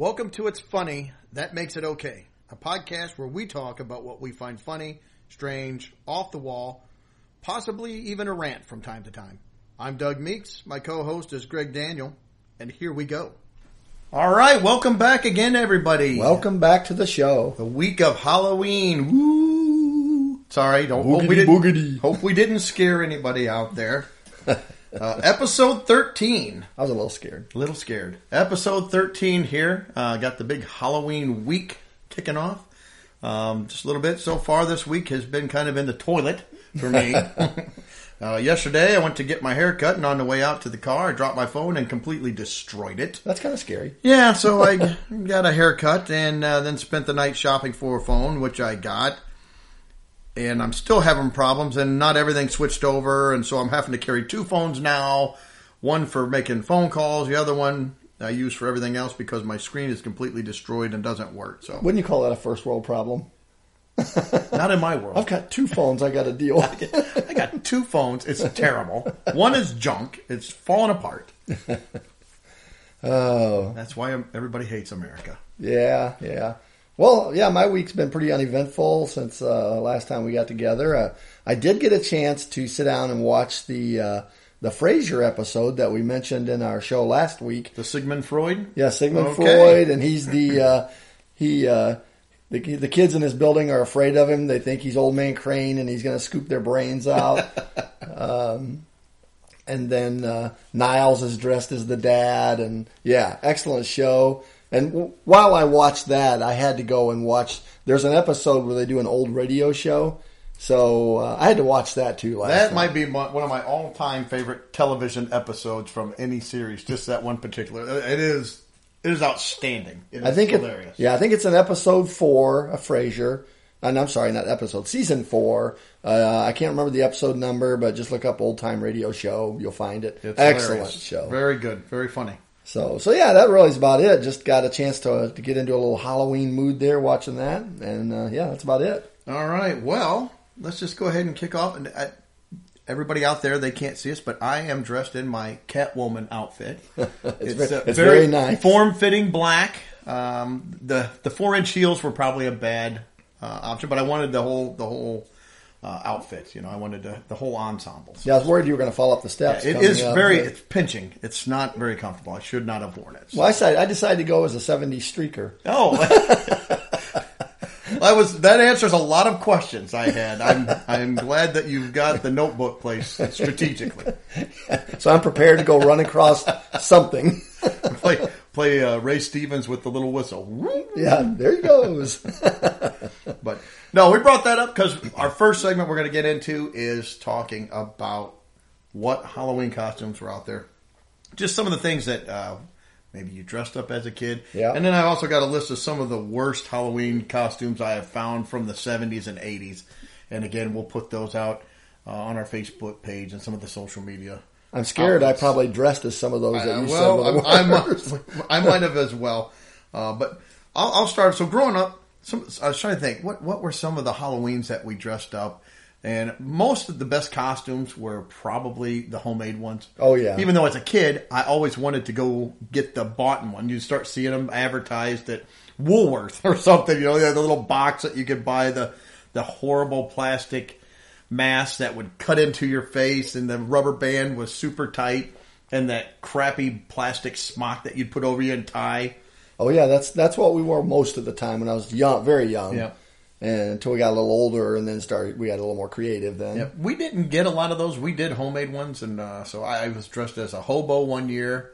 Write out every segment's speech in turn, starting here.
Welcome to It's Funny, That Makes It Okay, a podcast where we talk about what we find funny, strange, off the wall, possibly even a rant from time to time. I'm Doug Meeks, my co-host is Greg Daniel, and here we go. All right, welcome back again, everybody. Welcome back to the show. The week of Halloween. Woo! Sorry, don't hope we didn't, boogity. hope we didn't scare anybody out there. Uh, episode thirteen. I was a little scared. A little scared. Episode 13 here. Uh, got the big Halloween week kicking off. Um, just a little bit so far this week has been kind of in the toilet for me. uh, yesterday I went to get my hair cut and on the way out to the car I dropped my phone and completely destroyed it. That's kind of scary. Yeah, so I got a haircut and uh, then spent the night shopping for a phone, which I got. And I'm still having problems, and not everything switched over, and so I'm having to carry two phones now. One for making phone calls, the other one I use for everything else because my screen is completely destroyed and doesn't work. So Wouldn't you call that a first world problem? not in my world. I've got two phones I got to deal with. I got two phones. It's terrible. One is junk. It's falling apart. oh, That's why everybody hates America. yeah, yeah. Well, yeah, my week's been pretty uneventful since uh, last time we got together. Uh, I did get a chance to sit down and watch the uh, the Frasier episode that we mentioned in our show last week. The Sigmund Freud. Yeah, Sigmund Okay. Freud, and he's the uh, he uh, the the kids in his building are afraid of him. They think he's Old Man Crane, and he's going to scoop their brains out. um, and then uh, Niles is dressed as the dad, and yeah, excellent show. And w- while I watched that, I had to go and watch. There's an episode where they do an old radio show, so uh, I had to watch that too. Last That might be my, one of my all-time favorite television episodes from any series. Just that one particular. It is. It is outstanding. It is I think hilarious. it, yeah, I think it's an episode four of Frasier. And I'm sorry, not episode, season four. Uh, I can't remember the episode number, but just look up old time radio show. You'll find it. It's Excellent hilarious. show. Very good. Very funny. So, so yeah, that really is about it. Just got a chance to to get into a little Halloween mood there watching that, and uh, yeah, that's about it. All right. Well, let's just go ahead and kick off. And uh, everybody out there, they can't see us, but I am dressed in my Catwoman outfit. It's, uh, ve- it's very, nice. form-fitting black. Um, the the four-inch heels were probably a bad uh, option, but I wanted the whole the whole uh, outfit. You know, I wanted the, the whole ensemble. So Yeah, I was worried you were going to fall up the steps. it coming is up, very but- it's pinching. It's not very comfortable. I should not have worn it. Well, I decided, I decided to go as a '70s streaker. Oh, that was that answers a lot of questions I had. I'm I'm glad that you've got the notebook placed strategically. So I'm prepared to go run across something. Play play uh, Ray Stevens with the little whistle. yeah, there he goes. But no, we brought that up because our first segment we're going to get into is talking about what Halloween costumes were out there. Just some of the things that uh, maybe you dressed up as a kid. Yeah. And then I also got a list of some of the worst Halloween costumes I have found from the 70s and 80s. And again, we'll put those out uh, on our Facebook page and some of the social media. I'm scared. I probably dressed as some of those that Uh, you well, said. the I, I, might, I might have as well. Uh, but I'll, I'll start. So growing up, some, I was trying to think what what were some of the Halloweens that we dressed up, and most of the best costumes were probably the homemade ones. Oh, yeah. Even though as a kid, I always wanted to go get the bought one. You start seeing them advertised at Woolworth or something. You know, they had the little box that you could buy the the horrible plastic mask that would cut into your face, and the rubber band was super tight, and that crappy plastic smock that you'd put over you and tie. Oh yeah, that's that's what we wore most of the time when I was young, very young. Yeah. And until we got a little older, and then started, we got a little more creative. Then. Yep. We didn't get a lot of those. We did homemade ones, and uh, so I, I was dressed as a hobo one year,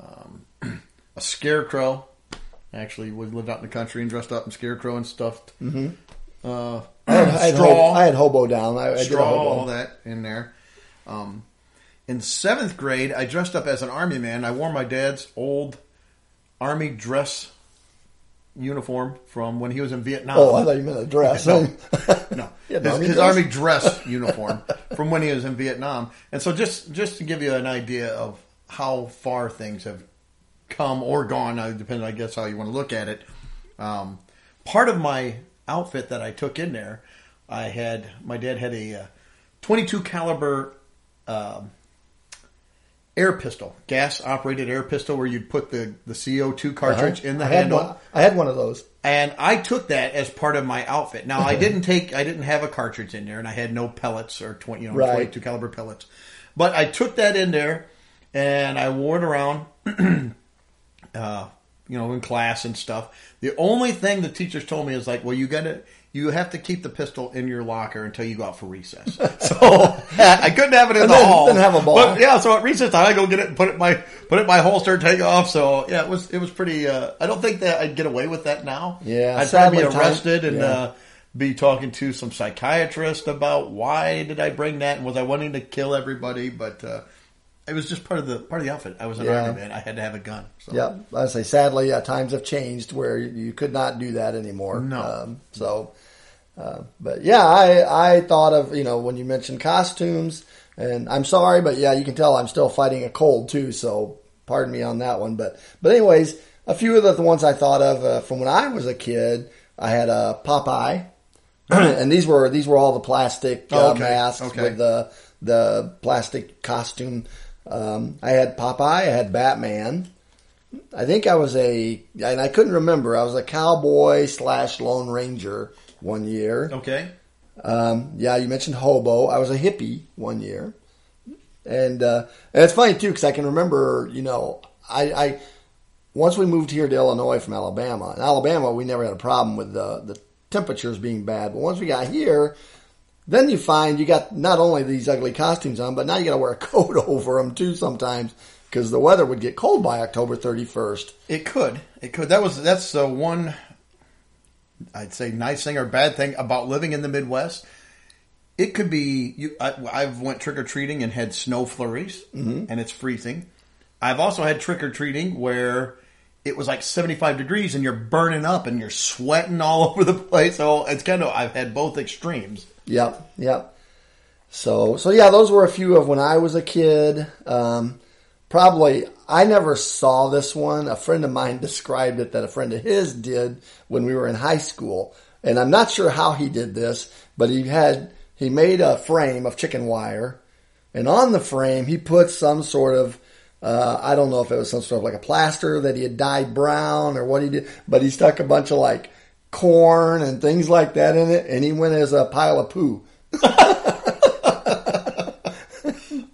um, a scarecrow. Actually, we lived out in the country and dressed up in scarecrow and stuffed uh, I had, I had straw. hobo, I had hobo down. I, I did straw, hobo. all that in there. Um, in seventh grade, I dressed up as an army man. I wore my dad's old army dress uniform from when he was in Vietnam. Oh, I thought you meant a dress. No. no, Yeah, his, army his dress? army dress uniform from when he was in Vietnam. And so, just just to give you an idea of how far things have come or gone, depending, I guess, how you want to look at it. Um, part of my outfit that I took in there, I had my dad had a uh, 22 caliber um, air pistol, gas operated air pistol, where you'd put the the CO two cartridge in the Uh-huh. I had handle. one. I had one of those. And I took that as part of my outfit. Now I didn't take, I didn't have a cartridge in there, and I had no pellets or twenty, you know, Right. twenty-two caliber pellets. But I took that in there, and I wore it around, uh, you know, in class and stuff. The only thing the teachers told me is like, well, you gotta, you have to keep the pistol in your locker until you go out for recess. so I couldn't have it in And the then- hall. have a ball. But yeah, so at recess time, I go get it and put it in my put it in my holster, take off. So yeah, it was it was pretty. Uh, I don't think that I'd get away with that now. Yeah, I'd probably be sadly, time- arrested and yeah. uh, be talking to some psychiatrist about why did I bring that and was I wanting to kill everybody? But uh, it was just part of the part of the outfit. I was an Yeah. army man. I had to have a gun. So. Yep. I say, sadly, uh, times have changed where you could not do that anymore. No. Um, so, uh, but yeah, I I thought of you know when you mentioned costumes, and I'm sorry, but yeah, you can tell I'm still fighting a cold too. So, pardon me on that one. But but anyways, a few of the, the ones I thought of uh, from when I was a kid, I had a Popeye. and these were these were all the plastic uh, Oh, okay. masks Okay. with the the plastic costume. Um, I had Popeye, I had Batman. I think I was a, and I couldn't remember. I was a cowboy slash Lone Ranger one year. Okay. Um, yeah, you mentioned hobo. I was a hippie one year, and uh, and it's funny too because I can remember. You know, I, I once we moved here to Illinois from Alabama. In Alabama, we never had a problem with the the temperatures being bad, but once we got here. Then you find you got not only these ugly costumes on, but now you got to wear a coat over them too sometimes because the weather would get cold by October 31st. It could. It could. That was that's the one. I'd say nice thing or bad thing about living in the Midwest. It could be you. I, I've went trick or treating and had snow flurries, and it's freezing. I've also had trick or treating where it was like seventy five degrees and you're burning up and you're sweating all over the place. So it's kind of I've had both extremes. Yep, yep. So, so yeah, those were a few of when I was a kid. Um, probably, I never saw this one. A friend of mine described it that a friend of his did when we were in high school, and I'm not sure how he did this, but he had he made a frame of chicken wire, and on the frame he put some sort of uh, I don't know if it was some sort of like a plaster that he had dyed brown or what he did, but he stuck a bunch of like corn and things like that in it, and he went as a pile of poo.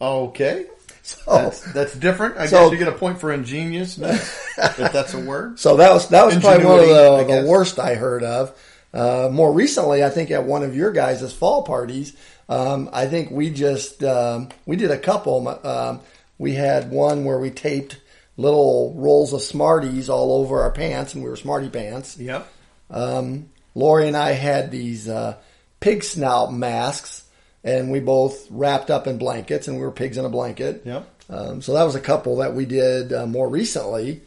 Okay, So, that's, that's different. I So- guess you get a point for ingeniousness if that's a word. so that was that was probably one of the, the worst I heard of. Uh, more recently, I think at one of your guys' fall parties, um, I think we just um, we did a couple. Um, we had one where we taped little rolls of Smarties all over our pants, and we were Smartie pants. Yep. um, Lori and I had these uh, pig snout masks, and we both wrapped up in blankets, and we were pigs in a blanket. Yep. Um, so that was a couple that we did uh, more recently.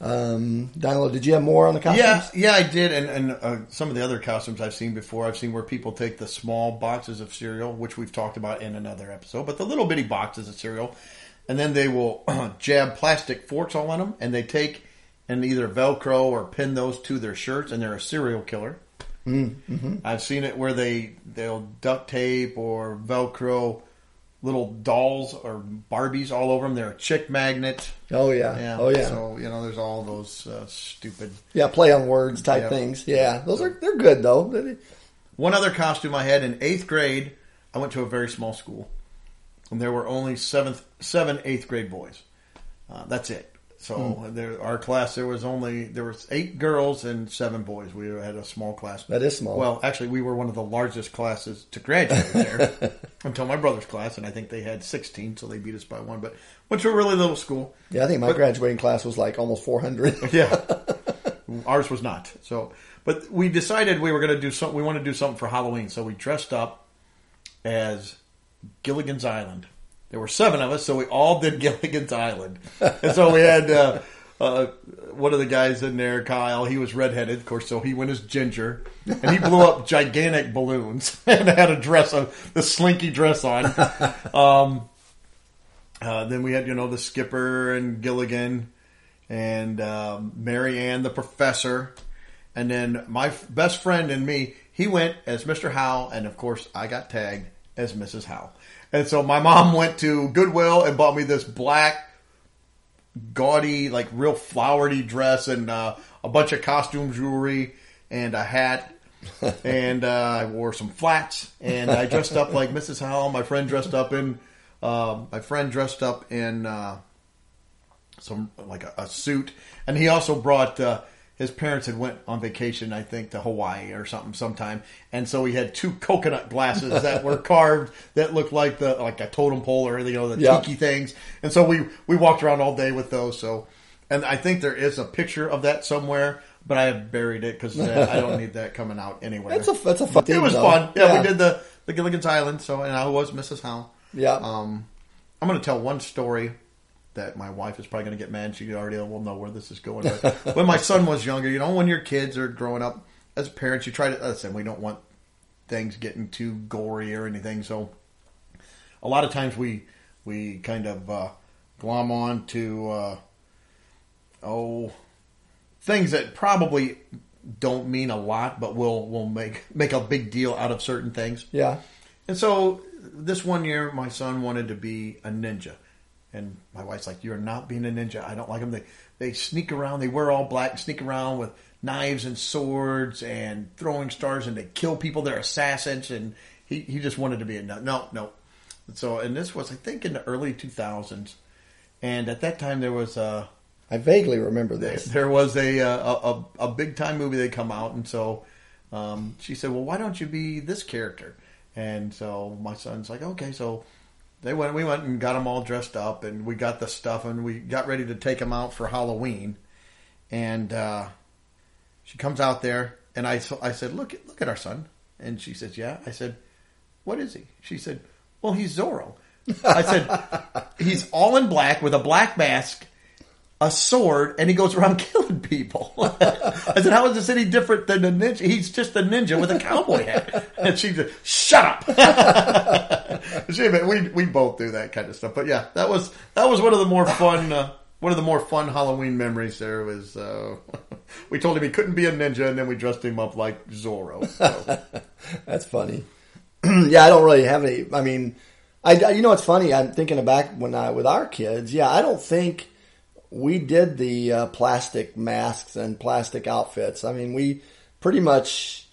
Um, did you have more on the costumes? Yeah, yeah, I did, and and uh, some of the other costumes I've seen before. I've seen where people take the small boxes of cereal, which we've talked about in another episode, but the little bitty boxes of cereal, and then they will jab plastic forks all in them, and they take and either Velcro or pin those to their shirts, and they're a serial killer. Mm-hmm. I've seen it where they they'll duct tape or Velcro little dolls or Barbies all over them. They're a chick magnet. Oh yeah. Yeah. Oh yeah. So you know, there's all those uh, stupid yeah. Play on words type Yeah. things. Yeah. Those are they're good though. One other costume I had in eighth grade, I went to a very small school, and there were only seventh, seven eighth grade boys. Uh, that's it. So Hmm. there, our class there was only there was eight girls and seven boys. We had a small class. That is small. Well, actually, we were one of the largest classes to graduate there until my brother's class, and I think they had sixteen, so they beat us by one. But went to a really little school. Yeah, I think my But- graduating class was like almost 400. Yeah. Ours was not. So, but we decided we were going to do something. We want to do something for Halloween, so we dressed up as Gilligan's Island. There were seven of us, so we all did Gilligan's Island, and so we had uh, uh, one of the guys in there, Kyle. He was redheaded, of course, so he went as Ginger, and he blew up gigantic balloons and had a dress, on the slinky dress on. Um, uh, then we had, you know, the skipper and Gilligan and um, Mary Ann, the professor. And then my f- best friend and me, he went as Mr. Howell, and of course, I got tagged as Mrs. Howell. And so my mom went to Goodwill and bought me this black, gaudy, like real flowery dress and uh, a bunch of costume jewelry and a hat. and uh, I wore some flats and I dressed up like Mrs. Howell. My friend dressed up in, uh, my friend dressed up in uh, some like a, a suit, and he also brought. His parents had went on vacation, I think, to Hawaii or something sometime, and so he had two coconut glasses that were carved that looked like the like a totem pole or you know the Yeah. tiki things, and so we we walked around all day with those. So, and I think there is a picture of that somewhere, but I have buried it because uh, I don't need that coming out anywhere. That's a that's a fun. it was though. fun. Yeah, we did the the Gilligan's Island. So, and I was Mrs. Howell. Yeah. Um, I'm going to tell one story that my wife is probably going to get mad. She already will know where this is going. But when my son was younger, you know, when your kids are growing up, as parents, you try to listen. We don't want things getting too gory or anything. So a lot of times we we kind of uh, glom on to uh, oh things that probably don't mean a lot, but will will make make a big deal out of certain things. yeah. And so this one year, my son wanted to be a ninja, and my wife's like, "You're not being a ninja. I don't like them. They they sneak around. They wear all black, and sneak around with knives and swords and throwing stars, and they kill people. They're assassins." And he he just wanted to be a no, no, no. So and this was I think in the early 2000s, and at that time there was a I vaguely remember this. there was a a, a, a big time movie that come out, and so um, she said, "Well, why don't you be this character?" And so my son's like, "Okay." So they went. We went and got them all dressed up, and we got the stuff, and we got ready to take them out for Halloween. And uh, she comes out there, and I so I said, "Look, look at our son." And she says, "Yeah." I said, "What is he?" She said, "Well, he's Zorro." I said, "He's all in black with a black mask." A sword and he goes around killing people. I said, how is this any different than a ninja? He's just a ninja with a cowboy hat. And she said, shut up. she, we, we both do that kind of stuff. But yeah, that was, that was one of the more fun, uh, one of the more fun Halloween memories there was, uh, we told him he couldn't be a ninja and then we dressed him up like Zorro. So, That's funny. yeah, I don't really have any. I mean, I you know what's funny? I'm thinking back when I with our kids. Yeah, I don't think we did the uh, plastic masks and plastic outfits. I mean, we pretty much.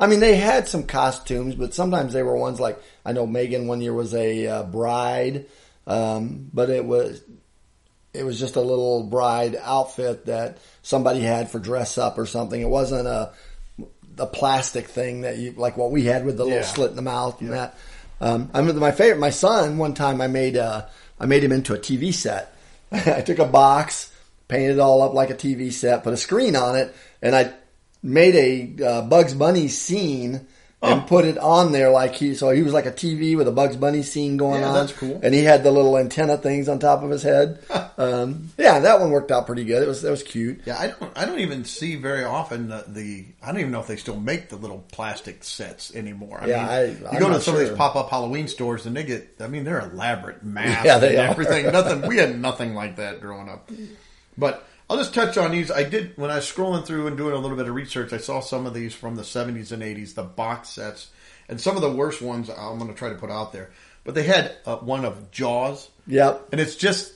I mean, they had some costumes, but sometimes they were ones like I know Megan one year was a uh, bride, um, but it was it was just a little bride outfit that somebody had for dress up or something. It wasn't a a plastic thing that you like what we had with the little slit in the mouth and that. Um, I remember my favorite. My son one time I made uh, I made him into a TV set. I took a box, painted it all up like a TV set, put a screen on it, and I made a uh, Bugs Bunny scene and Oh. put it on there like he. So he was like a TV with a Bugs Bunny scene going Yeah, on. that's cool. And he had the little antenna things on top of his head. um, yeah, that one worked out pretty good. It was that was cute. yeah, I don't, I don't even see very often the, the, I don't even know if they still make the little plastic sets anymore. I Yeah, mean, I- you go to some of these pop up Halloween stores and they get, I mean, they're elaborate masks Yeah, they and are. everything. Nothing, we had nothing like that growing up. But I'll just touch on these. I did, when I was scrolling through and doing a little bit of research, I saw some of these from the 70s and 80s, the box sets, and some of the worst ones I'm going to try to put out there. But they had uh, one of Jaws. Yep. And it's just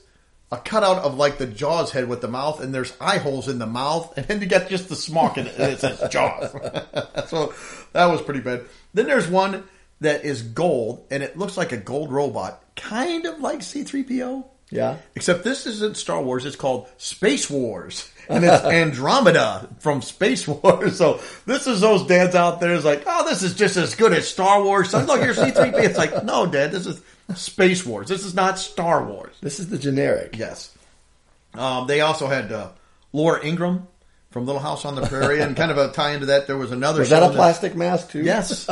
a cutout of like the Jaws head with the mouth, and there's eye holes in the mouth, and then you got just the smock and it says Jaws. so that was pretty bad. Then there's one that is gold, and it looks like a gold robot, kind of like C3PO. Yeah. Except this isn't Star Wars, it's called Space Wars. And it's Andromeda from Space Wars. So this is those dads out there is like, oh, this is just as good as Star Wars. So look, here's C3P. It's like, no, dad, this is Space Wars. This is not Star Wars. This is the generic. Yes. Um, they also had uh, Laura Ingalls from Little House on the Prairie, and kind of a tie into that, there was another. Was that a plastic mask too? Yes.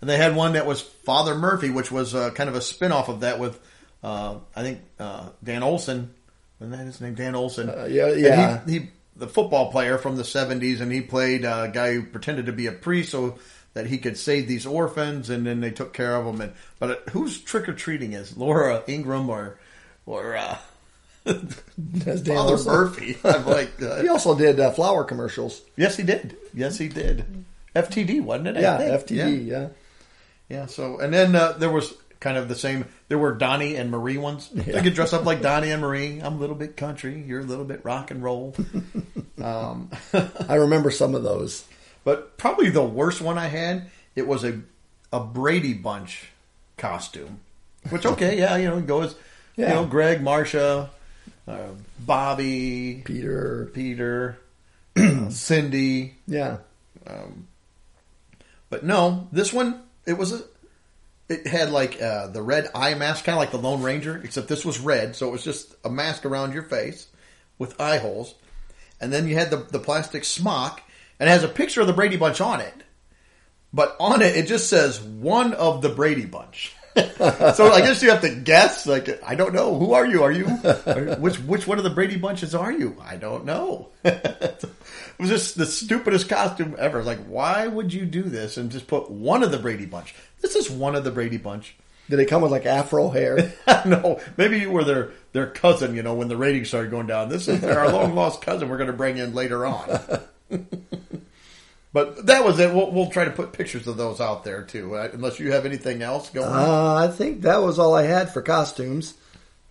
and they had one that was Father Murphy, which was uh, kind of a spin off of that with, I think, uh, Dan Olson. Wasn't that his name? Dan Olson. Uh, yeah, yeah. he, he, the football player from the 70s, and he played a guy who pretended to be a priest so that he could save these orphans, and then they took care of them. And But uh, who's trick or treating is? Laura Ingalls or, or, uh, Dan Father. Murphy. I'm like, uh, He also did uh, flower commercials. yes, he did. Yes, he did. FTD, wasn't it? I Yeah, think. FTD. Yeah. Yeah. So and then uh, there was kind of the same. There were Donny and Marie ones. I could dress up like Donny and Marie. I'm a little bit country. You're a little bit rock and roll. um, I remember some of those. but probably the worst one I had. It was a a Brady Bunch costume. Which okay, yeah, you know, goes. Yeah. You know, Greg, Marcia, uh, Bobby, Peter. Peter, uh, Cindy. Yeah. But no, this one it was a. It had like uh, the red eye mask, kind of like the Lone Ranger, except this was red, so it was just a mask around your face with eye holes, and then you had the the plastic smock, and it has a picture of the Brady Bunch on it, but on it it just says one of the Brady Bunch. so I guess you have to guess. Like I don't know, who are you? Are you which which one of the Brady Bunches are you? I don't know. it was just the stupidest costume ever. Like, why would you do this and just put one of the Brady Bunch? This is one of the Brady Bunch. Did they come with like afro hair? no, maybe you were their their cousin. You know, when the ratings started going down. This is our long lost cousin. We're going to bring in later on. but that was it. We'll, we'll try to put pictures of those out there too. Uh, unless you have anything else going. Uh, I think that was all I had for costumes.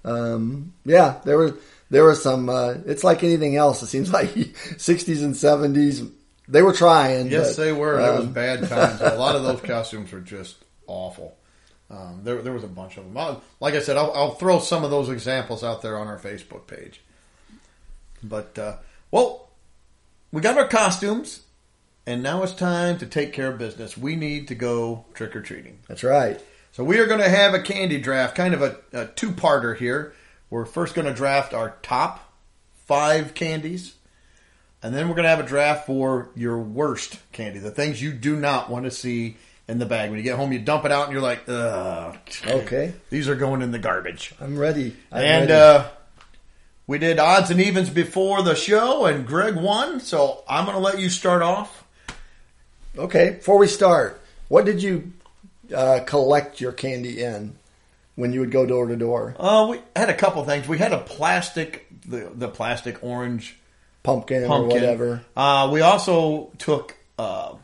Um, yeah, there were there were some. Uh, it's like anything else. It seems like '60s and '70s. They were trying. Yes, but, they were. That was um, bad times. a lot of those costumes were just awful. Um, there, there was a bunch of them. I'll, like I said, I'll, I'll throw some of those examples out there on our Facebook page. But uh, well, we got our costumes, and now it's time to take care of business. We need to go trick or treating. That's right. So we are going to have a candy draft, kind of a, a two-parter here. We're first going to draft our top five candies, and then we're going to have a draft for your worst candy, the things you do not want to see in the bag. When you get home, you dump it out, and you're like, "Ugh, Okay, these are going in the garbage." I'm ready. I'm and ready. uh, we did odds and evens before the show, and Greg won. So I'm going to let you start off. okay, before we start, what did you uh, collect your candy in when you would go door to door? Uh, we had a couple things. We had a plastic, the the plastic orange Pumpkin, or whatever. Uh, we also took uh,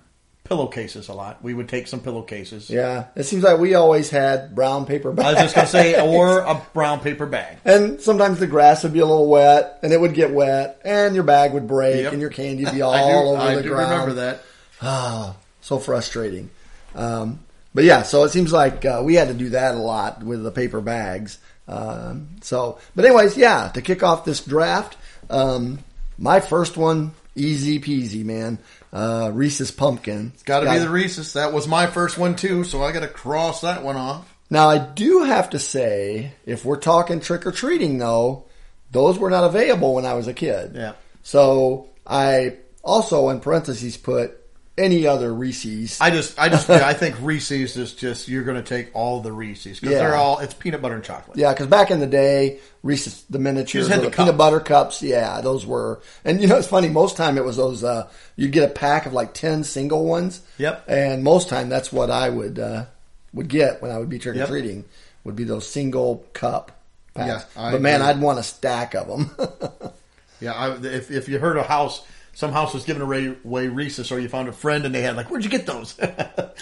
pillowcases a lot. We would take some pillowcases. Yeah, it seems like we always had brown paper bags. I was just gonna say, or a brown paper bag. And sometimes the grass would be a little wet, and it would get wet, and your bag would break, Yep. and your candy would be all I do, over I the do ground. remember that. Ah, so frustrating. Um, but yeah, so it seems like uh, we had to do that a lot with the paper bags. Um, so, but anyways, yeah, to kick off this draft, um, my first one, easy peasy, man. Uh, Reese's pumpkin. It's got to be the Reese's. That was my first one too, so I got to cross that one off. Now, I do have to say, if we're talking trick or treating, though, those were not available when I was a kid. Yeah. So I also, in parentheses, put any other Reese's. I just, I just, I think Reese's is just you're going to take all the Reese's because Yeah. they're all it's peanut butter and chocolate. Yeah, because back in the day, Reese's the miniatures, the the, peanut butter cups. Yeah, those were. And you know, it's funny. Most time it was those. Uh, you'd get a pack of like ten single ones. Yep. And most time that's what I would uh, would get when I would be trick or Yep. treating. Would be those single cup. Packs. Yeah, I but man, agree. I'd want a stack of them. Yeah, I, if if you heard a house, some house was giving away, Reese's, or you found a friend and they had like, where'd you get those?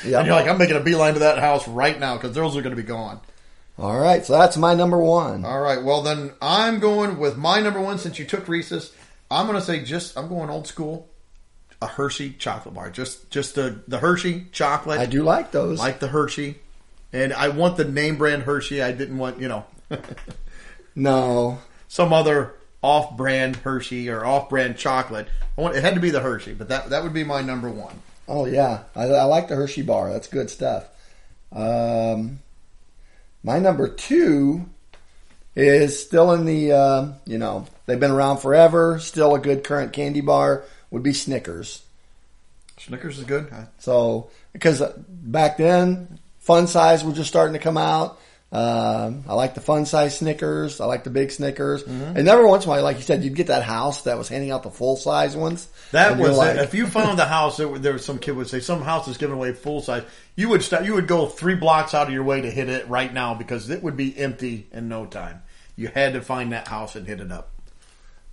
Yeah. And you're like, I'm making a beeline to that house right now because those are going to be gone. All right, so that's my number one. All right, well then I'm going with my number one since you took Reese's. I'm going to say just I'm going old school, a Hershey chocolate bar, just just the the Hershey chocolate. I do like those. like the Hershey, and I want the name brand Hershey. I didn't want you know no, some other off-brand Hershey or off-brand chocolate. I want it had to be the Hershey, but that that would be my number one. Oh yeah, I, I like the Hershey bar. That's good stuff. Um, my number two is still in the uh, you know they've been around forever. Still a good current candy bar would be Snickers. Snickers is good. So because back then fun size was just starting to come out. Um, I like the fun size Snickers. I like the big Snickers. Mm-hmm. And every once in a while, like you said, you'd get that house that was handing out the full size ones. That was like. If you found the house, there, there was some kid would say some house is giving away full size. You would start. You would go three blocks out of your way to hit it right now because it would be empty in no time. You had to find that house and hit it up.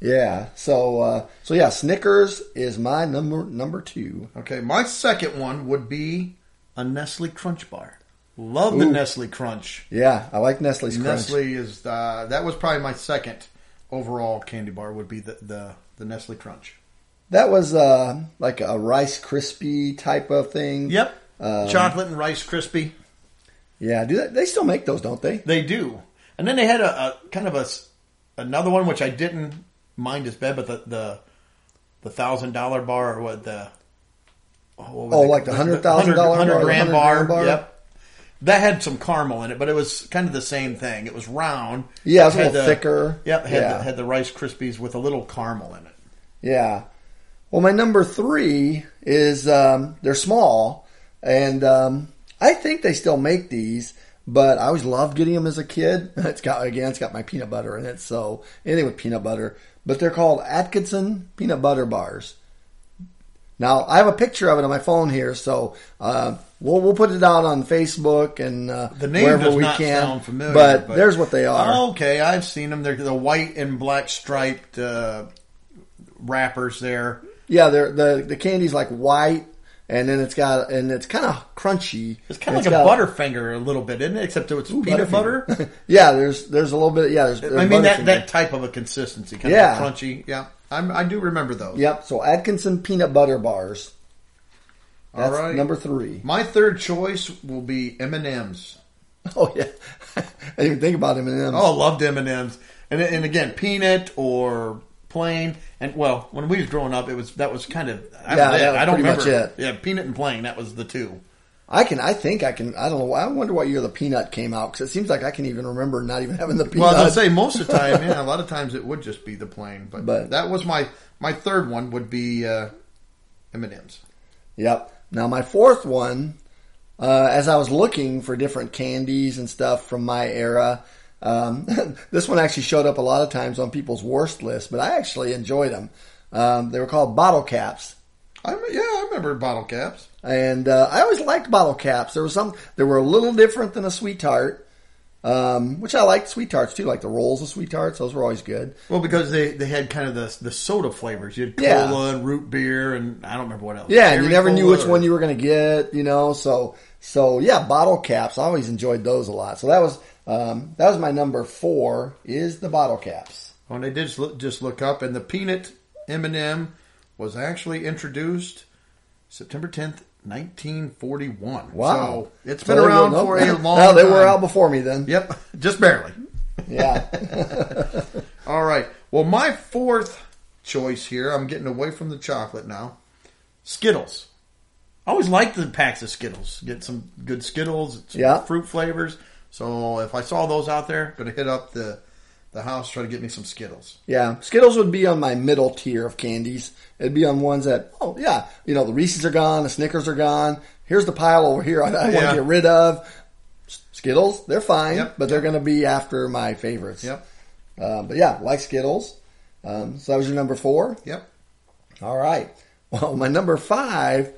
Yeah. So uh, so yeah, Snickers is my number number two. Okay, my second one would be a Nestle Crunch Bar. Love the Nestle Crunch. Yeah, I like Nestle's Crunch. Nestle is uh, that was probably my second overall candy bar would be the the, the Nestle Crunch. That was uh, like a Rice Krispie type of thing. Yep, Um, chocolate and Rice Krispie. Yeah, do that, they still make those, don't they? They do, and then they had a, a kind of a s- another one which I didn't mind as bad, but the the the thousand dollar bar or what the oh, what was Oh, it? like the $100,000 bar, 100 grand 100 bar. bar? Yep. That had some caramel in it, but it was kind of the same thing. It was round. Yeah, it was a little the- thicker. Yep, had, Yeah. the, had the Rice Krispies with a little caramel in it. Yeah. Well, my number three is um, they're small, and um, I think they still make these, but I always loved getting them as a kid. It's got again, it's got my peanut butter in it, so anything with peanut butter. But they're called Atkinson peanut butter bars. Now I have a picture of it on my phone here, so uh, we'll we'll put it out on Facebook and uh, The name wherever does we not can. sound familiar, but, but- Oh, there's what they are. Okay, I've seen them. They're the white and black striped uh, wrappers there. Yeah, they're the the candy's like white, and then it's got and it's kind of crunchy. It's kind of like a Butterfinger a little bit, isn't it? Except it's peanut butter. yeah, there's there's a little bit. Yeah, there's. there's I mean that that type of a consistency, kind Yeah. of crunchy. Yeah, I'm, I do remember those. Yep. So Atkinson peanut butter bars. All That's right. number three. My third choice will be M and M's. Oh yeah, I didn't even think about M and M's. Oh, loved M and M's, and and again peanut or plain. And well, when we was growing up, it was that was kind of that Yeah, was it. that I don't remember. Yeah, peanut and plain. That was the two. I can. I think I can. I don't know. I wonder what year the peanut came out because it seems like I can even remember not even having the peanut. Well, I was say most of the time, yeah, a lot of times it would just be the plain, but, But- that was my my third one would be uh, M and M's. Yep. Now my fourth one, uh, as I was looking for different candies and stuff from my era, um, this one actually showed up a lot of times on people's worst list, but I actually enjoyed them. Um, they were called bottle caps. I yeah, I remember bottle caps. And uh, I always liked bottle caps. There was some. They were a little different than a sweet tart, um, which I liked sweet tarts too, like the rolls of sweet tarts. Those were always good. Well, because they, they had kind of the the soda flavors. You had Yeah. cola and root beer, and I don't remember what else. Yeah, and you never knew which or- one you were going to get, you know. So, so yeah, bottle caps. I always enjoyed those a lot. So that was um, that was my number four. Is the bottle caps? When I did just look, just look up, and the peanut M and m was actually introduced September tenth, nineteen forty one. Wow, so it's So been around for a long. No, they time. were out before me then. Yep, just barely. Yeah, All right. Well, my fourth choice here, I'm getting away from the chocolate now. Skittles. I always like the packs of Skittles. Get some good Skittles, some Yeah. fruit flavors. So if I saw those out there, going to hit up the the house try to get me some Skittles. yeah. Skittles would be on my middle tier of candies. It'd be on ones that, oh yeah, you know, the Reese's are gone, the Snickers are gone. Here's the pile over here I, want to get rid of. Skittles, they're fine, Yep. but they're going to be after my favorites. Yep. Uh, but yeah, like Skittles. Um, so that was your number four. Yep. All right. Well, my number five,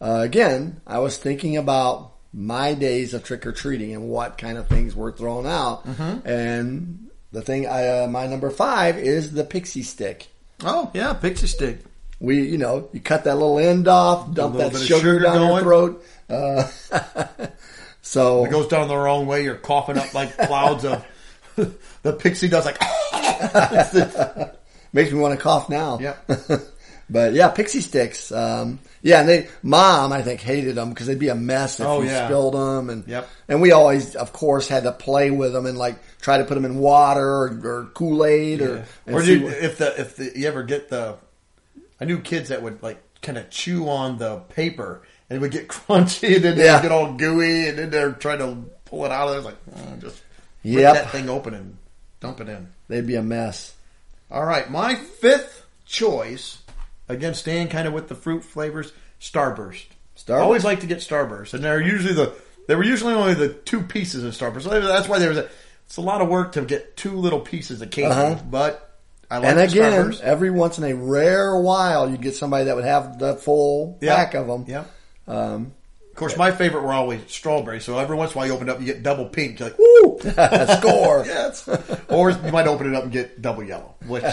uh, again, I was thinking about my days of trick or treating and what kind of things were thrown out. Mm-hmm. And the thing, I, uh, my number five is the pixie stick. Oh yeah, pixie stick. We, you know, you cut that little end off, dump that sugar, sugar down your throat. Uh, so It goes down the wrong way. You're coughing up like clouds of. the pixie does like. makes me want to cough now. Yep. but yeah, pixie sticks. Um, yeah, and they, mom, I think, hated them because they'd be a mess if Oh, you yeah. spilled them. And Yep. and we always, of course, had to play with them and like try to put them in water or, or Kool Aid or. and or do, what- if the if the, you ever get the, I knew kids that would like kind of chew on the paper and it would get crunchy and then Yeah. get all gooey and then they're trying to pull it out of there. It's like oh, just rip Yep. that thing open and dump it in. they'd be a mess. All right, my fifth choice, again staying kind of with the fruit flavors, Starburst. Starburst? I always like to get Starburst, and they're usually the they were usually only the two pieces of Starburst. So that's why there was a it's a lot of work to get two little pieces of candy, Uh-huh. but I like and again, every once in a rare while, you'd get somebody that would have the full Yeah. pack of them. Yeah. Um, Of course, my favorite were always strawberry. So every once in a while, you open it up, you get double pink. You're like, woo! score. yes. Or you might open it up and get double yellow, which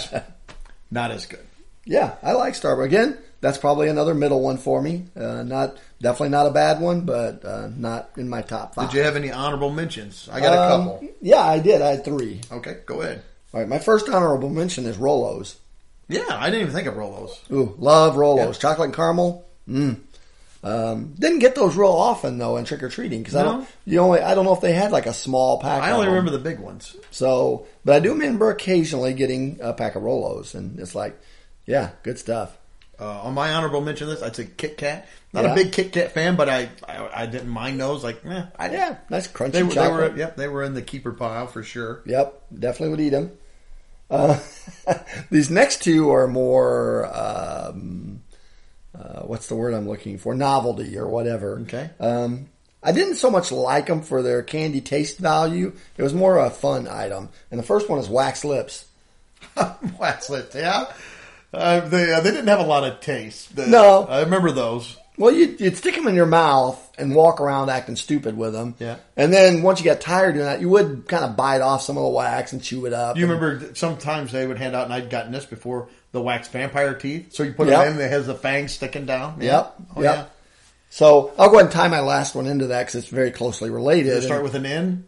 not as good. Yeah, I like Starburst. Again, that's probably another middle one for me. Uh, not definitely not a bad one, but uh, not in my top five. Did you have any honorable mentions? I got a Um, couple. Yeah, I did. I had three. Okay, go ahead. All right, my first honorable mention is Rolos. Yeah, I didn't even think of Rolos. Ooh, love Rolos. Yeah. Chocolate and caramel. Mm. Um, didn't get those real often though in trick or treating because I don't. You only I don't know if they had like a small pack. I only remember the big ones. So, but I do remember occasionally getting a pack of Rolos, and it's like, yeah, good stuff. Uh, on my honorable mention list, I'd say Kit Kat. Not Yeah. a big Kit Kat fan, but I, I I didn't mind those. Like, eh, I Yeah, nice crunchy They were, they were yep, they were in the keeper pile for sure. Yep, definitely would eat them. Uh, these next two are more, um, uh, what's the word I'm looking for? Novelty or whatever. Okay. Um, I didn't so much like them for their candy taste value. It was more a fun item. And the first one is wax lips. Wax lips, yeah. Uh, they uh, they didn't have a lot of taste. The- No. I remember those. Well, you'd, you'd stick them in your mouth and walk around acting stupid with them. Yeah. And then once you got tired doing that, you would kind of bite off some of the wax and chew it up. You And- remember sometimes they would hand out, and I'd gotten this before the wax vampire teeth. So you put Yep. it in, it has the fangs sticking down. Yep. Oh Yep. yeah. So I'll go ahead and tie my last one into that because it's very closely related. Start with an N?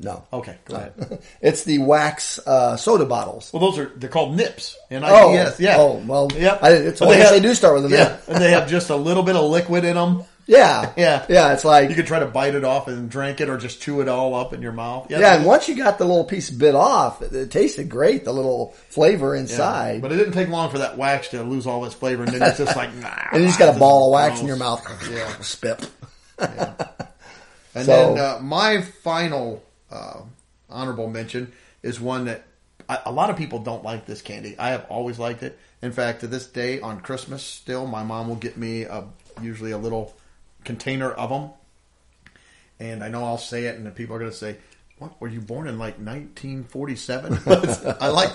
No. Okay, go ahead. It's the wax uh, soda bottles. Well, those are they're called nips. And I Oh, yes, yeah. oh, well, yep. I- it's- I guess they do start with an yeah, and they have just a little bit of liquid in them. Yeah. Yeah. Yeah. It's like You could try to bite it off and drink it, or just chew it all up in your mouth. yeah. And once you got the little piece bit off, it, it tasted great. The little flavor Yeah. inside. But it didn't take long for that wax to lose all its flavor, and then it's just like, nah, and you just got a ball of wax in your mouth. Yeah. Spit. And So- then uh, my final uh, honorable mention is one that I, a lot of people don't like this candy. I have always liked it. In fact, to this day on Christmas, still my mom will get me a, usually a little container of them. And I know I'll say it, and the people are going to say, "What were you born in like 1947?" But I like.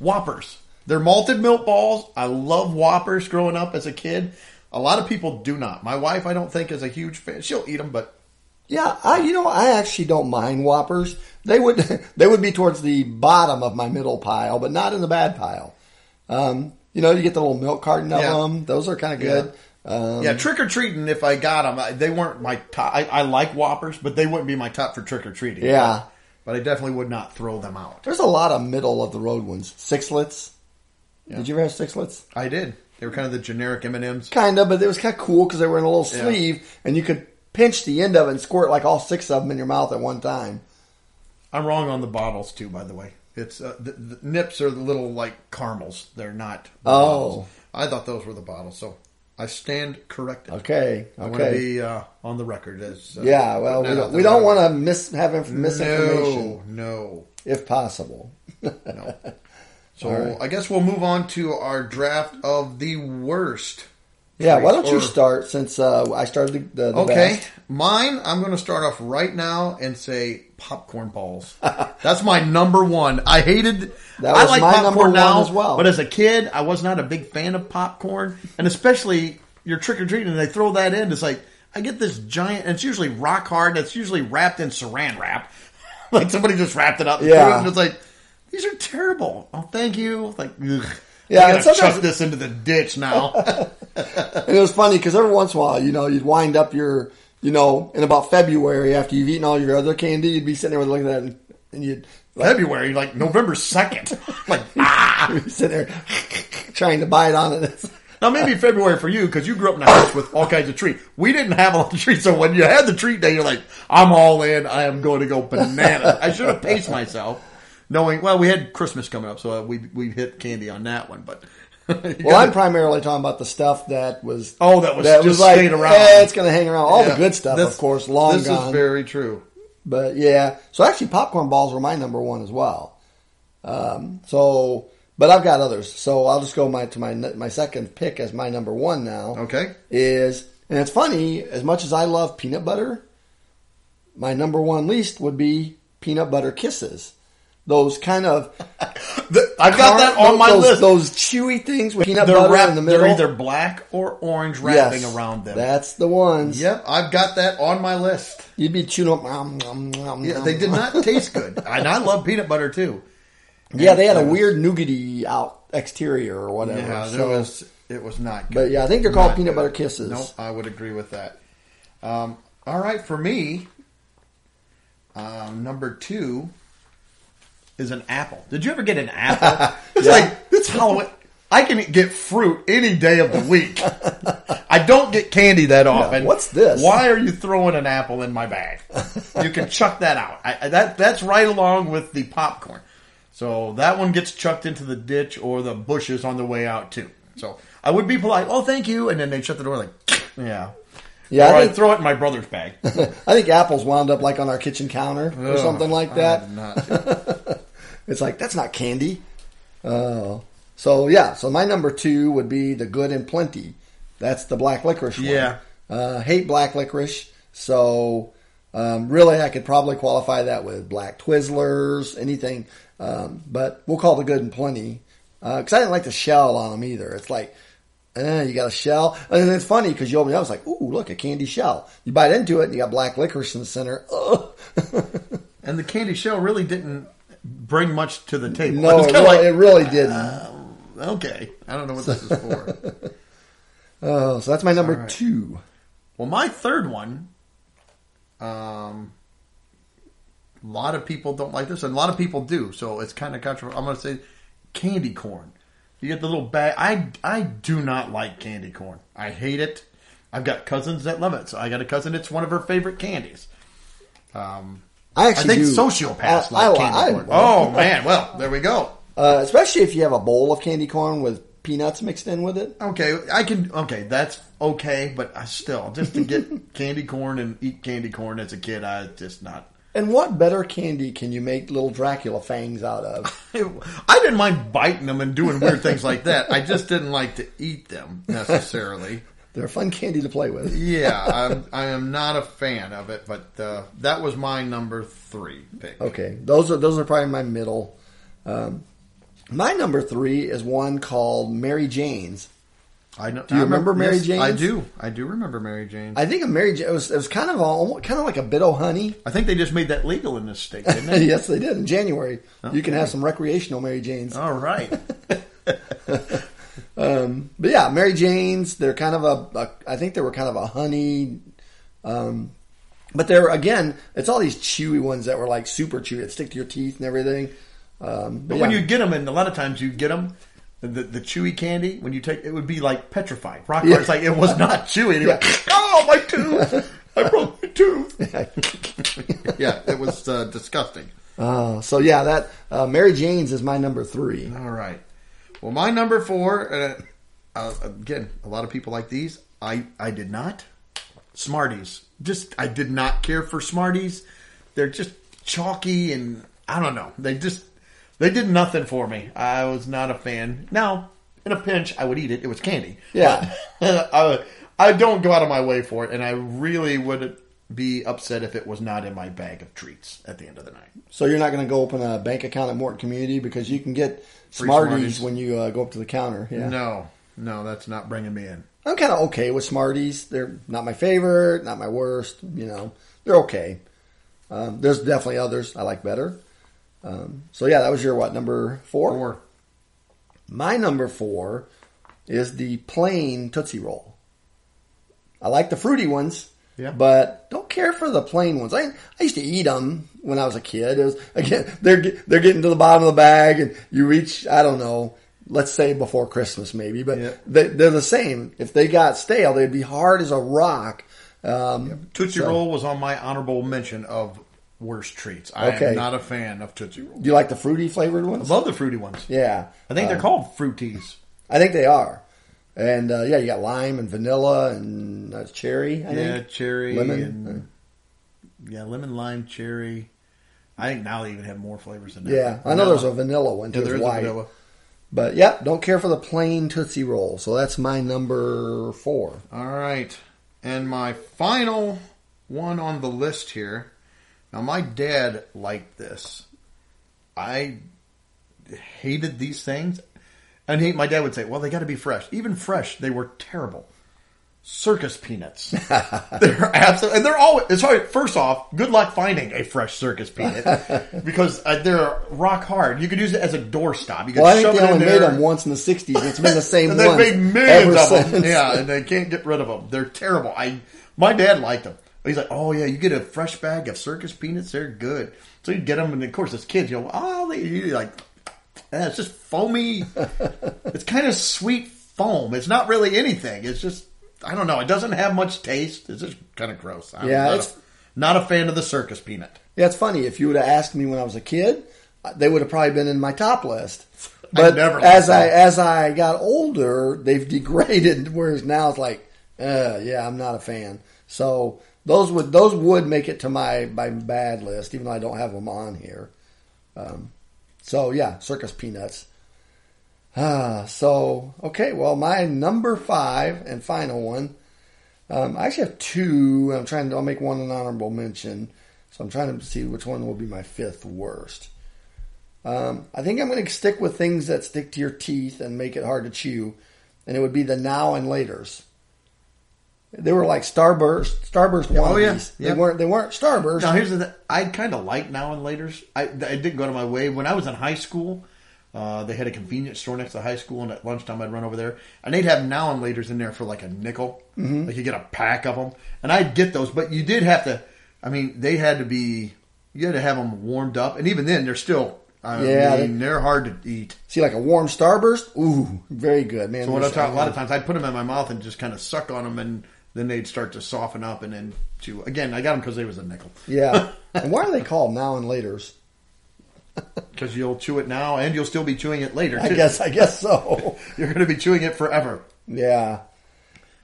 Whoppers. They're malted milk balls. I love Whoppers growing up as a kid. A lot of people do not. My wife, I don't think, is a huge fan. She'll eat them, but Yeah, I you know I actually don't mind Whoppers. They would they would be towards the bottom of my middle pile, but not in the bad pile. Um, you know, you get the little milk carton of Yeah. them; those are kind of good. Um, Yeah, trick or treating. If I got them, they weren't my top. I, I like Whoppers, but they wouldn't be my top for trick or treating. Yeah. but, I definitely would not throw them out. There's a lot of middle of the road ones. Sixlets. Did you ever have sixlets? I did. They were kind of the generic M and M's. Kind of, but it was kind of cool because they were in a little Yeah. sleeve, and you could pinch the end of it and squirt like all six of them in your mouth at one time. I'm wrong on the bottles too. By the way, it's uh, the, the nips are the little like caramels. They're not. The Oh. bottles. I thought those were the bottles. So I stand corrected. Okay, I want to be uh, on the record as. Uh, yeah, well, we don't, we don't want to miss have inf- misinformation No, no. if possible. No. So right. I guess we'll move on to our draft of the worst. Yeah, why don't you start since uh, I started the, the Okay, best. mine. I'm going to start off right now and say popcorn balls. That's my number one. I hated. That I was like my popcorn number one now as well. But as a kid, I was not a big fan of popcorn, and especially you're trick or treating and they throw that in. It's like I get this giant. And it's usually rock hard. And it's usually wrapped in Saran wrap. like somebody just wrapped it up. Yeah. it, and it's like these are terrible. Oh, thank you. Like. Ugh. Yeah, and sometimes- chuck this into the ditch now. And it was funny because every once in a while, you know, you'd wind up your, you know, in about February after you've eaten all your other candy, you'd be sitting there looking at that and, you'd February, like November second. like ah. be sitting there trying to bite on it. Now maybe February for you because you grew up in a house with all kinds of treats. We didn't have a lot of treats, so when you had the treat day, you're like, "I'm all in. I am going to go bananas." I should have paced myself, knowing. Well, we had Christmas coming up, so we we hit candy on that one. But Well, I'm primarily talking about the stuff that was Oh, that was just stayed around. Eh, it's going to hang around. All Yeah. the good stuff, This- of course, long This gone. is very true. But yeah, so actually, popcorn balls were my number one as well. Um, so, but I've got others. So I'll just go my to my my second pick as my number one now. Okay. Is and it's funny as much as I love peanut butter, my number one least would be peanut butter kisses. Those kind of The- I've got that on my those, list. Those chewy things with peanut they're butter wrapped, in the middle. They're either black or orange wrapping Yes, around them. That's the ones. Yep, I've got that on my list. You'd be chewing up. nom, nom, nom, Yeah, they did not taste good, and I love peanut butter too. Yeah, they had a uh, weird nougaty out exterior or whatever. Yeah, so, was. It was not good. But yeah, I think they're called Not peanut good. butter kisses. Nope, I would agree with that. Um, all right, for me, um, number two is an apple. Did you ever get an apple? It's Yeah. like it's Halloween. I can get fruit any day of the week. I don't get candy that often. what's this? Why are you throwing an apple in my bag? You can chuck that out. I, that that's right along with the popcorn. So that one gets chucked into the ditch or the bushes on the way out too. So I would be polite. Oh, thank you, and then they shut the door like, yeah, Yeah, Or I think- throw it in my brother's bag. I think apples wound up like on our kitchen counter or something like that. It's like that's not candy. Oh, so yeah. So my number two would be the Good and Plenty. That's the black licorice one. Yeah. Uh, hate black licorice. So um, really, I could probably qualify that with black Twizzlers, anything. Um, but we'll call the Good and Plenty because I didn't like the shell on them either. It's like. Eh, you got a shell, and it's funny because you open it up. It's like, ooh, look, a candy shell. You bite into it, and you got black licorice in the center. Ugh. and the candy shell really didn't bring much to the table. no, it really, like, it really didn't. okay, I don't know what this is for. Oh, so that's my number All right. two. Well, my third one, um, a lot of people don't like this, and a lot of people do. So it's kind of controversial. I'm going to say candy corn. You get the little bag. I I do not like candy corn. I hate it. I've got cousins that love it. So I got a cousin It's one of her favorite candies. Um, I I think do. sociopaths I- like I- candy corn. oh man, well there we go. Uh, especially if you have a bowl of candy corn with peanuts mixed in with it. Okay, I can. Okay, that's okay, but I still just to get candy corn and eat candy corn as a kid, I just not. And what better candy can you make little Dracula fangs out of? I didn't mind biting them and doing weird things like that. I just didn't like to eat them necessarily. They're fun candy to play with. Yeah, I'm, I am not a fan of it, but uh, that was my number three pick. Okay, those are those are probably my middle. Um, my number three is one called Mary Jane's. I know. Do you I remember Mary yes, I Jane's? do. I do remember Mary Jane. I, I think a Mary Jane it was, it was kind of a, almost- kind of like a bit of honey. I think they just made that legal in this state, didn't they? yes, they did in January. You can have some recreational Mary Janes. All right. Um, but yeah, Mary Jane's. They're kind of a, a. I think they were kind of a honey. Um, but they're again, it's all these chewy ones that were like super chewy that stick to your teeth and everything. Um, But when you get them, and a lot of times you get them, the, the chewy candy, when you take it, would be like petrified. Rock Yeah. Hard's like it was not chewy. And you're Yeah. like, oh my tooth! I broke my tooth. yeah, it was uh, disgusting. uh, so yeah, that uh, Mary Jane's is my number three. All right. Well, my number four. Uh, uh, again, a lot of people like these. I I did not. Smarties. Just I did not care for Smarties. They're just chalky and I don't know. They just they did nothing for me. I was not a fan. Now, in a pinch, I would eat it. It was candy. Yeah. But I, I don't go out of my way for it, and I really would be upset if it was not in my bag of treats at the end of the night. So you're not going to go open a bank account at Morton Community because you can get Smarties, Smarties. when you uh, go up to the counter. Yeah. No, no, that's not bringing me in. I'm kind of okay with Smarties. They're not my favorite, not my worst. You know, they're okay. Um, there's definitely others I like better. Um, so yeah, that was your what number four? Or My number four is the plain Tootsie Roll. I like the fruity ones, Yeah. but don't care for the plain ones. I, I used to eat them when I was a kid. It was again they're they're getting to the bottom of the bag, and you reach I don't know, let's say before Christmas maybe, but Yeah. they, they're the same. If they got stale, they'd be hard as a rock. Um, Tootsie so- Roll was on my honorable mention of worst treats. I Okay. am not a fan of Tootsie Roll. Do you like the fruity flavored I ones? love the fruity ones. Yeah, I think Uh, they're called fruities. I think they are. And uh, yeah, you got lime and vanilla and uh, cherry. I Yeah, think. cherry Lemon. and yeah, lemon, lime, cherry. I think now they even have more flavors than that. Yeah, I know there's a vanilla one too. yeah, there it's a white. vanilla. But yeah, don't care for the plain Tootsie Roll. So that's my number four. All right, and my final one on the list here. Now, my dad liked this. I hated these things, and he, my dad would say, "Well, they got to be fresh. Even fresh, they were terrible." circus peanuts. they're absolutely, and they're always, it's hard. First off, good luck finding a fresh circus peanut because uh, they're rock hard. You could use it as a doorstop. You could Well, I think they only made them once in the '60s. It's been the same And they've made millions of them. Yeah, and they can't get rid of them. They're terrible. I my dad liked them. He's like, oh yeah, you get a fresh bag of circus peanuts. They're good. So you get them, and of course, as kids, you know, oh, they you're like, eh, it's just foamy. it's kind of sweet foam. It's not really anything. It's just I don't know. It doesn't have much taste. It's just kind of gross. I'm Yeah, not, a, not a fan of the circus peanut. Yeah, it's funny. If you would have asked me when I was a kid, they would have probably been in my top list. But never as liked I as I got older, they've degraded. Whereas now it's like, uh, yeah, I'm not a fan. So those would those would make it to my my bad list, even though I don't have them on here. Um, so yeah, circus peanuts. Ah, so okay. Well, my number five and final one. Um, I actually have two. I'm trying to. I'll make one an honorable mention. So I'm trying to see which one will be my fifth worst. Um, I think I'm going to stick with things that stick to your teeth and make it hard to chew, and it would be the now and later's. They were like Starburst, Starburst wannabes. Oh, yeah. They weren't. They weren't Starburst. Now here's the thing. I kind of like now and later's. I, I didn't go to my way when I was in high school. Uh, they had a convenience store next to high school, and at lunchtime I'd run over there, and they'd have now and later's in there for like a nickel. Mm-hmm. Like you get a pack of them, and I'd get those, but you did have to. I mean, they had to be. You had to have them warmed up, and even then, they're still. I Yeah, mean, they're hard to eat. See, like a warm Starburst. Ooh, very good, man. So what I talk, a lot of times I'd put them in my mouth and just kind of suck on them, and then they'd start to soften up, and then to Again, I got them because they was a nickel. Yeah. and why are they called now and later's? Because you'll chew it now, and you'll still be chewing it later. I guess. I guess so. You're going to be chewing it forever. yeah.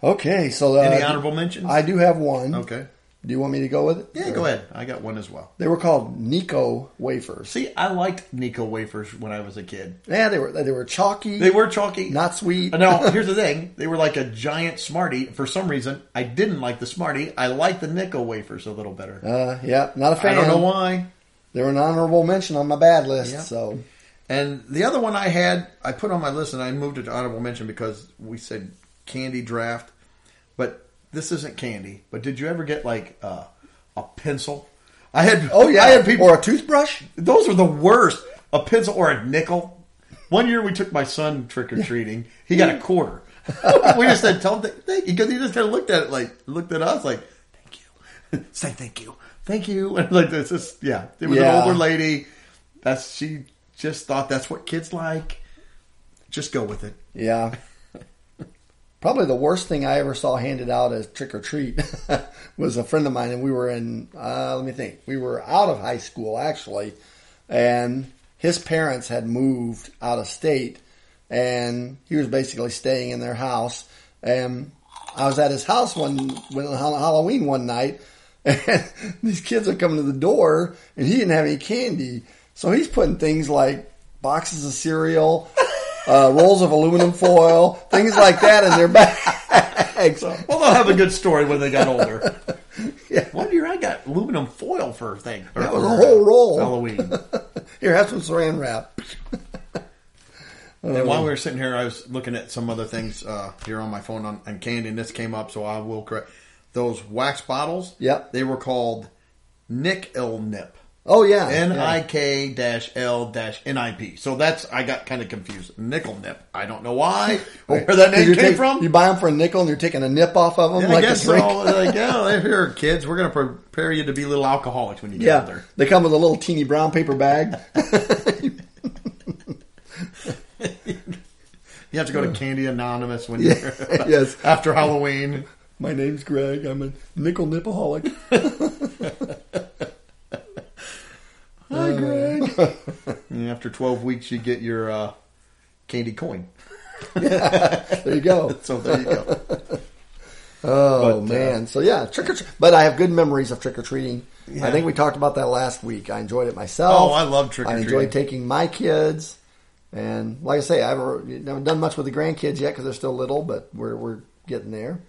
Okay. So uh, Any honorable mentions? I do have one. okay. Do you want me to go with it? Yeah, go ahead. I got one as well. They were called Necco wafers. See, I liked Necco wafers when I was a kid. Yeah, they were they were chalky. They were chalky. not sweet. Now, here's the thing. They were like a giant Smartie. For some reason, I didn't like the Smartie. I liked the Necco wafers a little better. Uh, yeah, not a fan. I don't know why. They were an honorable mention on my bad list. Yeah. So And the other one I had, I put on my list and I moved it to honorable mention because we said candy draft. But this isn't candy. But did you ever get like uh, a pencil? I had. oh yeah, I had people. or a toothbrush. Those are the worst. A pencil or a nickel. One year we took my son trick or treating. He got a quarter. we just said, "Tell him thank you," because he just kind of looked at it like looked at us like, "Thank you." Say thank you, thank you, and like this is yeah. It was Yeah. an older lady. That's she just thought that's what kids like. Just go with it. Yeah. Probably the worst thing I ever saw handed out as trick or treat was a friend of mine, and we were in. Uh, let me think. We were out of high school actually, and his parents had moved out of state, and he was basically staying in their house. And I was at his house one when Halloween one night, and these kids are coming to the door, and he didn't have any candy, so he's putting things like boxes of cereal uh, rolls of aluminum foil, things like that in their bags. Well, they'll have a good story when they got older. Yeah. One year I got aluminum foil for a thing. That was a whole roll. Halloween. Here, have some saran wrap. And while we were sitting here, I was looking at some other things uh, here on my phone on, on candy, and this came up, so I will correct. Those wax bottles, Yep. they were called Nik-L-Nip. Oh yeah, N. I K dash L dash N I P. So that's I got kind of confused. Nickel nip. I don't know why or where that name came take- from. You buy them for a nickel, and you're taking a nip off of them Yeah, like I guess a drink. so. Like, oh, yeah, here, kids, we're going to prepare you to be little alcoholics when you get Yeah, older. they come with a little teeny brown paper bag. You have to go to Candy Anonymous when you're yes. after Halloween. My name's Greg. I'm a nickel nipaholic. Hi, Greg. and after 12 weeks, you get your uh, candy coin. There you go. So there you go. Oh But, uh, man, so yeah, trick or treat. But I have good memories of trick or treating. Yeah. I think we talked about that last week. I enjoyed it myself. Oh, I love trick-or-treating. I enjoyed taking my kids, and like I say, I haven't, haven't done much with the grandkids yet because they're still little, but we're we're getting there.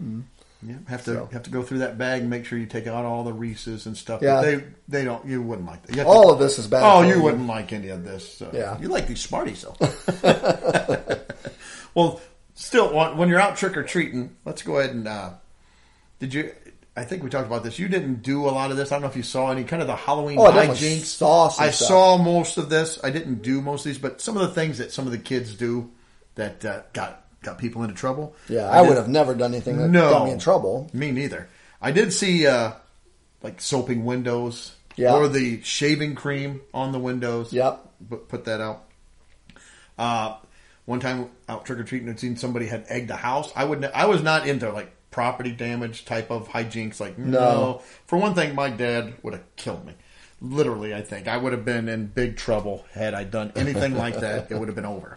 Yeah, have to So. have to go through that bag and make sure you take out all the Reese's and stuff. Yeah. But they they don't. You wouldn't like that. All to- of this is bad. Oh, you wouldn't like any of this. So. Yeah. You like these Smarties, though. well, still, when you're out trick or treating, let's go ahead and. Uh, did you? I think we talked about this. You didn't do a lot of this. I don't know if you saw any kind of the Halloween Oh, I hijinks. saw some I stuff. saw most of this. I didn't do most of these, but some of the things that some of the kids do that uh, got got people into trouble. Yeah, I, did- would have never done anything that No. got me in trouble. Me neither. I did see uh, like soaping windows, Yeah. or the shaving cream on the windows. Yep. Put, put that out. Uh, one time out trick or treating, I'd seen somebody had egged a house. I would. I was not into like property damage type of hijinks. Like no. No. For one thing, my dad would have killed me. Literally, I think I would have been in big trouble had I done anything like that. It would have been over.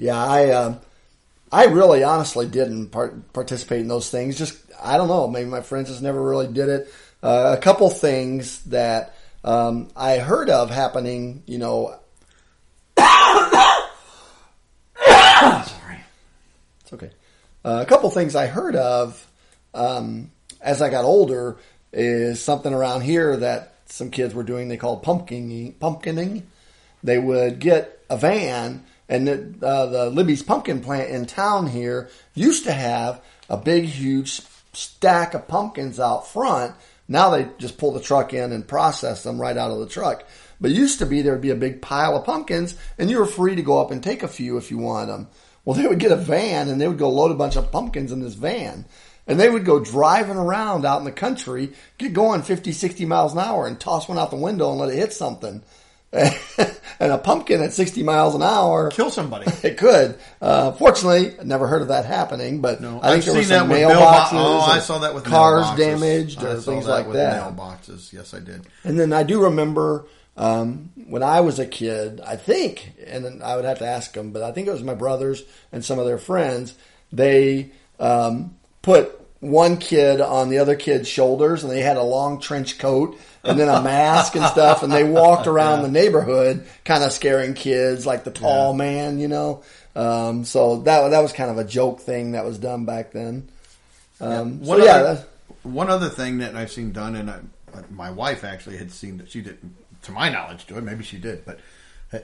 Yeah, I um, I really honestly didn't part- participate in those things. Just I don't know. Maybe my friends just never really did it. Uh, a couple things that um, I heard of happening. You know, Sorry. It's okay. Uh, a couple things I heard of um, as I got older is something around here that some kids were doing. They called pumpkining. Pumpkining. They would get a van, and the, uh, the Libby's pumpkin plant in town here used to have a big, huge stack of pumpkins out front. Now they just pull the truck in and process them right out of the truck. But used to be there would be a big pile of pumpkins, and you were free to go up and take a few if you wanted them. Well, they would get a van and they would go load a bunch of pumpkins in this van. And they would go driving around out in the country, get going 50, 60 miles an hour and toss one out the window and let it hit something. and a pumpkin at 60 miles an hour, Kill somebody. it could. Uh, fortunately, I never heard of that happening, but No, I think I've there was some that with mailboxes. mailbo- Oh, I saw that with cars mailboxes. damaged or things that like that. Mailboxes, yes, I did. And then I do remember um, when I was a kid, I think, and then I would have to ask them, but I think it was my brothers and some of their friends. They um, put one kid on the other kid's shoulders, and they had a long trench coat and then a mask and stuff, and they walked around the neighborhood, kind of scaring kids, like the tall man, you know. Um, so that that was kind of a joke thing that was done back then. Um, so One yeah, other, one other thing that I've seen done, and I, my wife actually had seen that she didn't, to my knowledge, do it. Maybe she did, but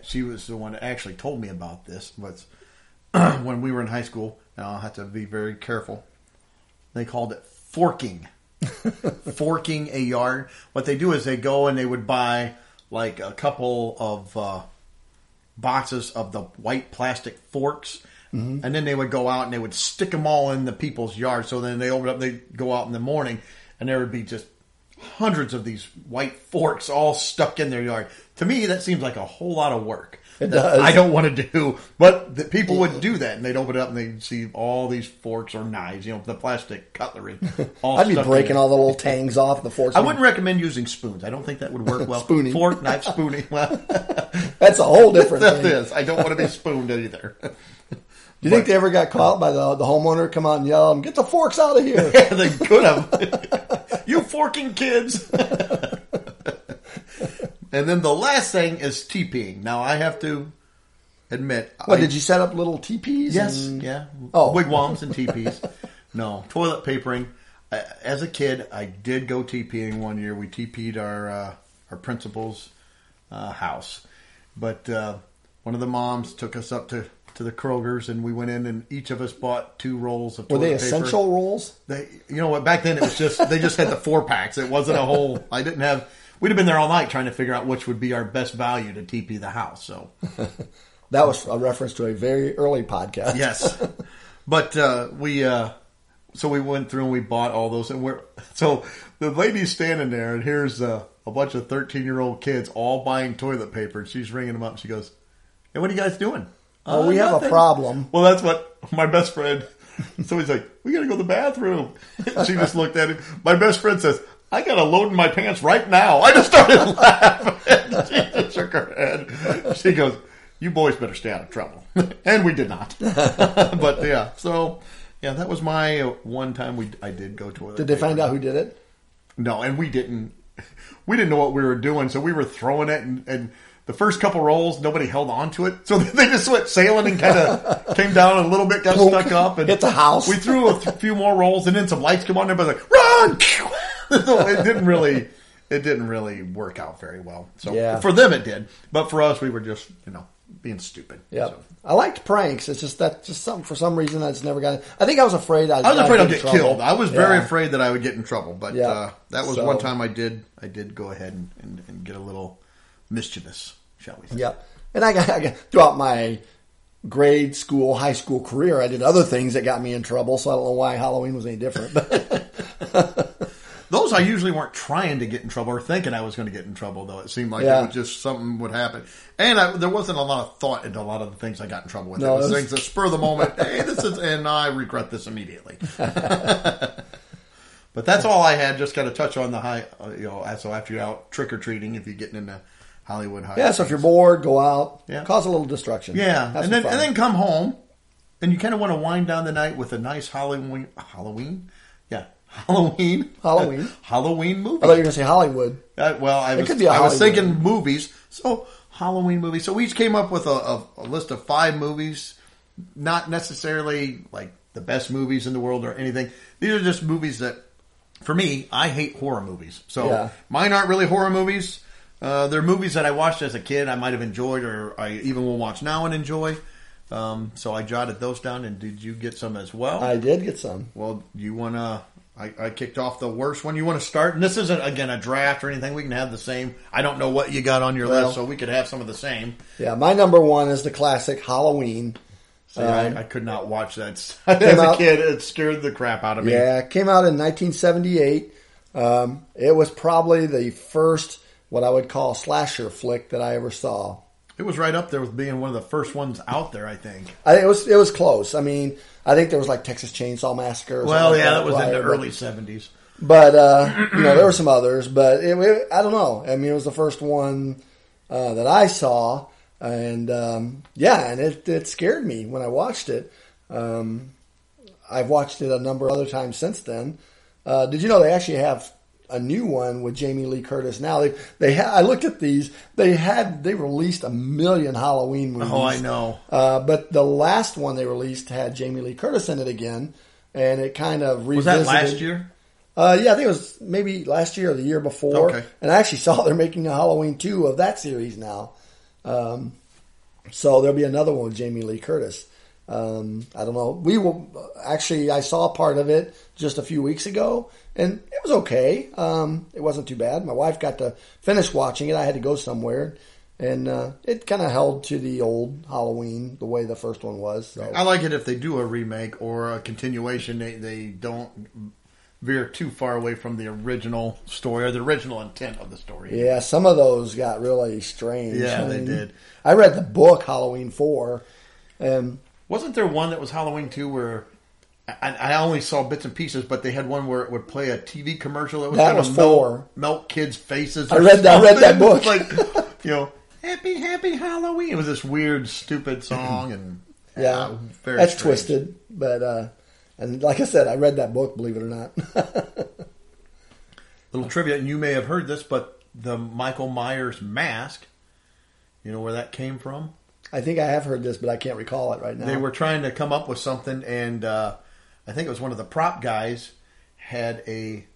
she was the one that actually told me about this. Was when we were in high school, and I'll have to be very careful. They called it forking, forking a yard. What they do is they go and they would buy like a couple of uh, boxes of the white plastic forks. And then they would go out and they would stick them all in the people's yard. So then they open up, they go out in the morning, and there would be just hundreds of these white forks all stuck in their yard. To me, that seems like a whole lot of work. It does. I don't want to do, but the people would do that, and they'd open it up and they'd see all these forks or knives, you know, the plastic cutlery. All I'd be breaking all the little tangs off the forks. I wouldn't recommend using spoons. I don't think that would work well. Spooning. fork, knife, spooning. Well, That's a whole different that thing. is. I don't want to be spooned either. Do you think they ever got caught by the the homeowner? Come out and yell, them, "Get the forks out of here!" Yeah, they could have. you forking kids. And then the last thing is TPing. Now I have to admit. What I, did you set up little teepees? Yes, and- yeah. Oh. wigwams and teepees. no toilet papering. As a kid, I did go TPing one year. We TP'd our uh, our principal's uh, house, but uh, one of the moms took us up to. To the Kroger's, and we went in, and each of us bought two rolls of Were they paper. essential rolls? They, you know what? Back then it was just they just had the four packs. It wasn't a whole. I didn't have. We'd have been there all night trying to figure out which would be our best value to TP the house. So That was a reference to a very early podcast. yes, but uh, we uh, so we went through and we bought all those, and we're so the lady's standing there, and here's uh, a bunch of thirteen year old kids all buying toilet paper, and she's ringing them up. And she goes, "Hey, what are you guys doing?" Oh, "Uh, we have a problem. Well, that's what my best friend. So he's like, "We got to go to the bathroom." She just looked at him. My best friend says, "I got a load in my pants right now." I just started laughing. She just shook her head. She goes, "You boys better stay out of trouble," and we did not. but yeah, so yeah, that was my one time we I did go to. Did they find out who did it? No, and we didn't. We didn't know what we were doing, so we were throwing it, and, and the first couple rolls, nobody held on to it, so they just went sailing and kind of came down a little bit, got stuck up, and Hit the house. We threw a few more rolls, and then some lights come on. and Everybody's like, "Run!" so it didn't really, it didn't really work out very well. So Yeah. for them, it did, but for us, we were just, you know, being stupid. Yep. So. I liked pranks. It's just that just something for some reason I just never got. I think I was afraid I. I was afraid I'd get trouble. killed. I was very Yeah. afraid that I would get in trouble, but Yeah. uh, that was So- one time I did. I did go ahead and, and, and get a little mischievous, shall we say? Yep. And I got, I got throughout my grade school, high school career, I did other things that got me in trouble. So I don't know why Halloween was any different. But Those I usually weren't trying to get in trouble or thinking I was going to get in trouble, though. It seemed like Yeah. it was just something would happen, and I, there wasn't a lot of thought into a lot of the things I got in trouble with. No, it was was- things that spur the moment. hey, this is, and I regret this immediately. but that's all I had. Just got to touch on the high, uh, you know. So after you're out trick or treating, if you're getting into Hollywood High, yeah, so if you're bored, go out, Yeah. cause a little destruction. Yeah, Have and then fun. and then come home, and you kind of want to wind down the night with a nice Halloween Halloween, yeah, Halloween Halloween. Halloween movie. I thought you were going to say Hollywood. Uh, well, I was could be a I was thinking movies, so Halloween movie. So we each came up with a, a, a list of five movies, not necessarily like the best movies in the world or anything. These are just movies that, for me, I hate horror movies. So Yeah. mine aren't really horror movies. Uh, they're movies that I watched as a kid. I might have enjoyed, or I even will watch now and enjoy. Um, so I jotted those down. And did you get some as well? I did get some. Well, you want to? I, I kicked off the worst one. You want to start? And this isn't again a draft or anything. We can have the same. I don't know what you got on your Well- list, so we could have some of the same. Yeah, my number one is the classic Halloween. See, I, I could not watch that as a kid. It scared the crap out of me. Yeah, it came out in 1978. Um, it was probably the first what I would call slasher flick that I ever saw. It was right up there with being one of the first ones out there. I think. I think it was it was close. I mean, I think there was like Texas Chainsaw Massacre. Or Well, yeah, like that was in the but- early seventies. But uh, you know, there were some others, but it, it- I don't know. I mean, it was the first one uh, that I saw, and um, yeah, and it, it scared me when I watched it. Um, I've watched it a number of other times since then. Uh, did you know they actually have a new one with Jamie Lee Curtis now? They they ha- I looked at these. They had they released a million Halloween movies. Oh, I know. Uh, but the last one they released had Jamie Lee Curtis in it again, and it kind of Was that revisited. last year? Uh, yeah, I think it was maybe last year or the year before. Okay. And I actually saw they're making a Halloween 2 of that series now. Um, so there'll be another one with Jamie Lee Curtis. Um, I don't know. We will actually. I saw part of it just a few weeks ago, and it was okay. Um, it wasn't too bad. My wife got to finish watching it. I had to go somewhere, and uh, it kind of held to the old Halloween the way the first one was. So. I like it if they do a remake or a continuation. They they don't veer too far away from the original story or the original intent of the story. Yeah, some of those got really strange. Yeah, I they did. I read the book Halloween Four, and Wasn't there one that was Halloween two where I, I only saw bits and pieces, but they had one where it would play a TV commercial that was That was melt, four. melt kids' faces. I read that- I read that book. like you know, happy happy Halloween. It was this weird, stupid song, and yeah, uh, very that's strange. twisted. But uh, and like I said, I read that book. Believe it or not. Little trivia, and you may have heard this, but the Michael Myers mask. You know where that came from? I think I have heard this, but I can't recall it right now. They were trying to come up with something, and uh, I think it was one of the prop guys had a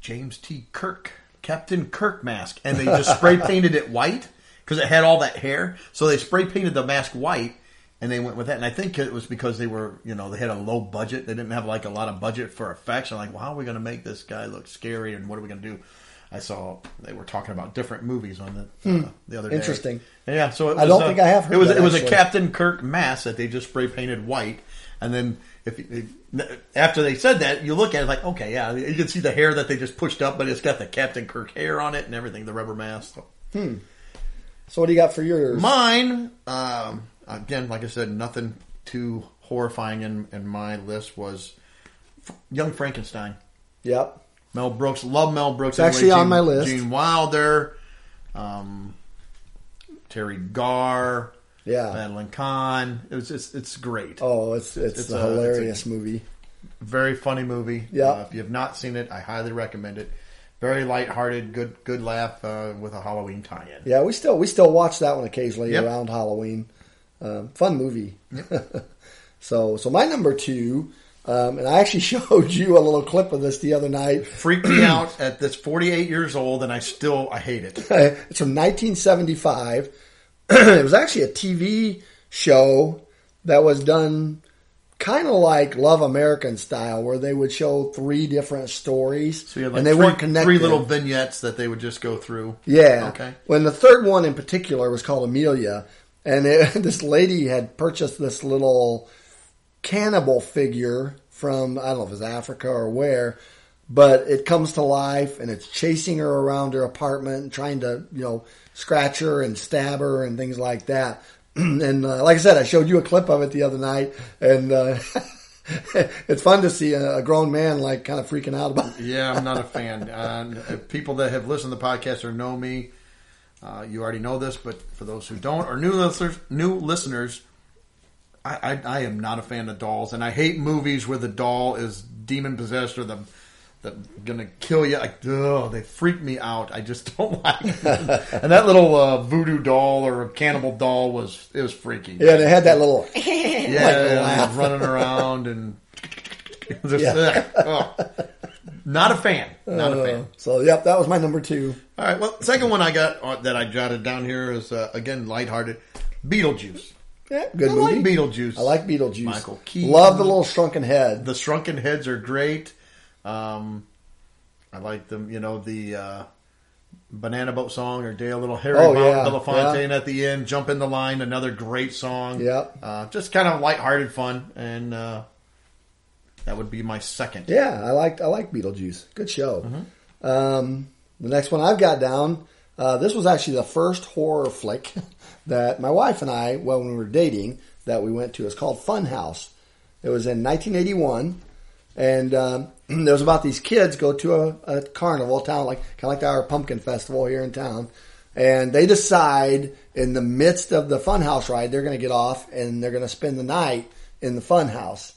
James T. Kirk, Captain Kirk mask, and they just spray painted it white because it had all that hair. So they spray painted the mask white, and they went with that. And I think it was because they were, you know, they had a low budget. They didn't have like a lot of budget for effects. I'm like, well, how are we going to make this guy look scary, and what are we going to do? I saw they were talking about different movies on the uh, the other day. Interesting. Yeah, so it was, I don't uh, think I have heard it was that, it was a. Captain Kirk mask that they just spray painted white, and then if you- after they said that, you look at it like, okay, yeah, you can see the hair that they just pushed up, but it's got the Captain Kirk hair on it and everything, the rubber mask. So. so what do you got for yours? Mine, um, again, like I said, nothing too horrifying in, in my list was Young Frankenstein. yep. Mel Brooks, love Mel Brooks. It's actually Anyway, on my list. Gene Wilder, um, Teri Garr, Yeah. Madeline Kahn. It was just, it's great. Oh, it's it's, It's a a- hilarious movie. Very funny movie. Yeah. Uh, if you have not seen it, I highly recommend it. Very lighthearted, good good laugh uh, with a Halloween tie-in. Yeah, we still we still watch that one occasionally Yep. around Halloween. Um, fun movie. so so my number two, um, and I actually showed you a little clip of this the other night. Freaked me out at this 48 years old, and I still I hate it. it's from 1975. it was actually a TV show that was done kind of like Love American style, where they would show three different stories, So you had like and they three, weren't connected. three little vignettes that they would just go through. Yeah. Okay. When the third one in particular was called Amelia, and it, this lady had purchased this little cannibal figure from I don't know if it's Africa or where, but it comes to life and it's chasing her around her apartment and trying to you know scratch her and stab her and things like that. and uh, like I said, I showed you a clip of it the other night, and uh, it's fun to see a, grown man like kind of freaking out about. it. Yeah, I'm not a fan. Uh, people that have listened to the podcast or know me, uh, you already know this. But for those who don't or new listeners, new listeners, I, I, I am not a fan of dolls, and I hate movies where the doll is demon possessed or the that gonna kill you. Like, ugh, they freak me out. I just don't like. It. and that little uh, voodoo doll or cannibal doll was it was freaky. Yeah, and it had that little. Yeah, laugh. running around and just, Yeah. ugh, oh. not a fan. Not a fan. So, yep, that was my number two. All right. Well, second one I got uh, that I jotted down here is uh, again lighthearted. Beetlejuice. Yeah, good I movie. like Beetlejuice. I like Beetlejuice. Michael Keaton. Love the little shrunken head. the shrunken heads are great. Um, I like them. You know the uh, banana boat song or Dale Little Harry Oh, Bon- yeah, Belafontaine at the end. Jump in the line. Another great song. Yep. Uh, just kind of lighthearted fun, and uh, that would be my second. Yeah, I liked I like Beetlejuice. Good show. Mm-hmm. Um, the next one I've got down. Uh, this was actually the first horror flick that my wife and I, well, when we were dating, that we went to. It's called Fun House. It was in 1981, and um, it was about these kids go to a, a carnival town, like kind of like our pumpkin festival here in town, and they decide in the midst of the Fun House ride they're going to get off and they're going to spend the night in the Fun House.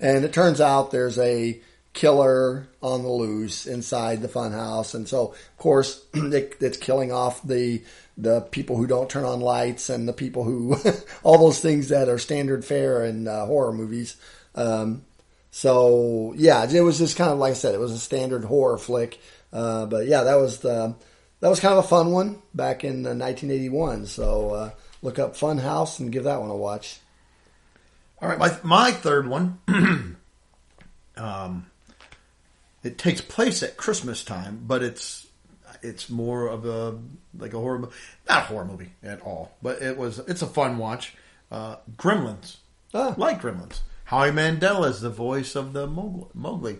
And it turns out there's a killer on the loose inside the funhouse, and so of course it, it's killing off the the people who don't turn on lights and the people who all those things that are standard fare in uh, horror movies. Um, so yeah, it was just kind of like I said, it was a standard horror flick. Uh, but yeah, that was the that was kind of a fun one back in uh, 1981. So uh, look up Fun House and give that one a watch. All right, my my third one. um, it takes place at Christmas time, but it's it's more of a like a horror, not a horror movie at all, but it was it's a fun watch. Uh, Gremlins, Ah. like Gremlins. Howie Mandel is the voice of the Mogwai, Mogwai.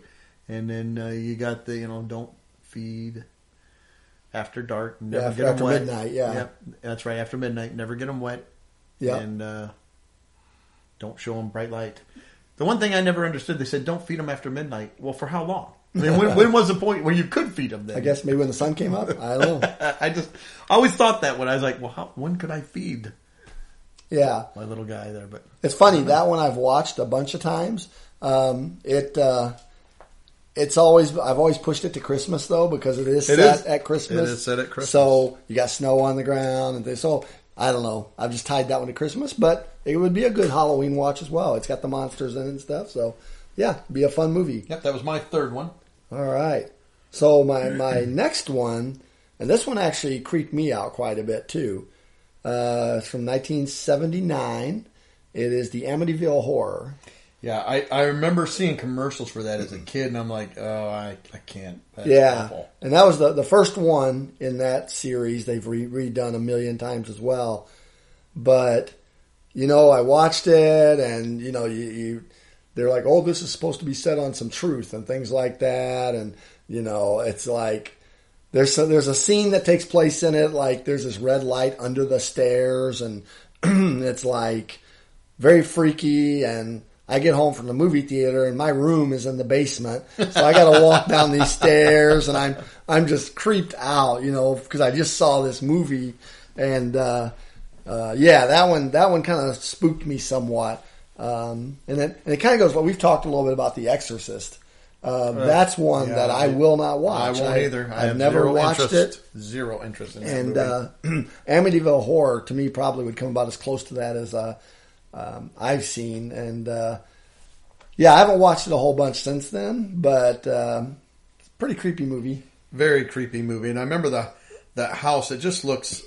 and then uh, you got the you know don't feed after dark, never after- them after wet. midnight, yeah. Yep, that's right. After midnight, never get them wet. Yeah. and uh, don't show them bright light. The one thing I never understood, they said don't feed them after midnight. Well, for how long? I mean, when, when was the point where you could feed them? Then I guess maybe when the sun came up. I don't know. I just I always thought that when I was like, well, how, when could I feed Yeah, my little guy there? But it's funny that one I've watched a bunch of times. Um, it uh, it's always I've always pushed it to Christmas though because it is It set is. at Christmas. It is set at Christmas. So you got snow on the ground and things. So I don't know. I've just tied that one to Christmas, but it would be a good Halloween watch as well. It's got the monsters in it and stuff. So yeah, be a fun movie. yep, that was my third one. All right. So my my next one, and this one actually creeped me out quite a bit too. Uh, it's from 1979. It is the Amityville Horror. Yeah, I, I remember seeing commercials for that as a kid, and I'm like, oh, I, I can't. That's yeah, awful. and that was the the first one in that series. They've re- redone a million times as well. But you know, I watched it, and you know, you, you they're like, oh, this is supposed to be set on some truth and things like that, and you know, it's like there's a, there's a scene that takes place in it. Like there's this red light under the stairs, and it's like very freaky. And I get home from the movie theater, and my room is in the basement, so I got to walk down these stairs, and I'm I'm just creeped out, you know, because I just saw this movie, and uh, uh, yeah, that one that one kind of spooked me somewhat. Um, and it, and it kind of goes. Well, we've talked a little bit about The Exorcist. Uh, that's one yeah, that I, I- will not watch. I won't either. I I've never watched interest, it. Zero interest in that And movie. uh, Amityville Horror to me probably would come about as close to that as uh, um, I've seen. And uh, yeah, I haven't watched it a whole bunch since then, but um, it's a pretty creepy movie. very creepy movie. And I remember the that house. It just looks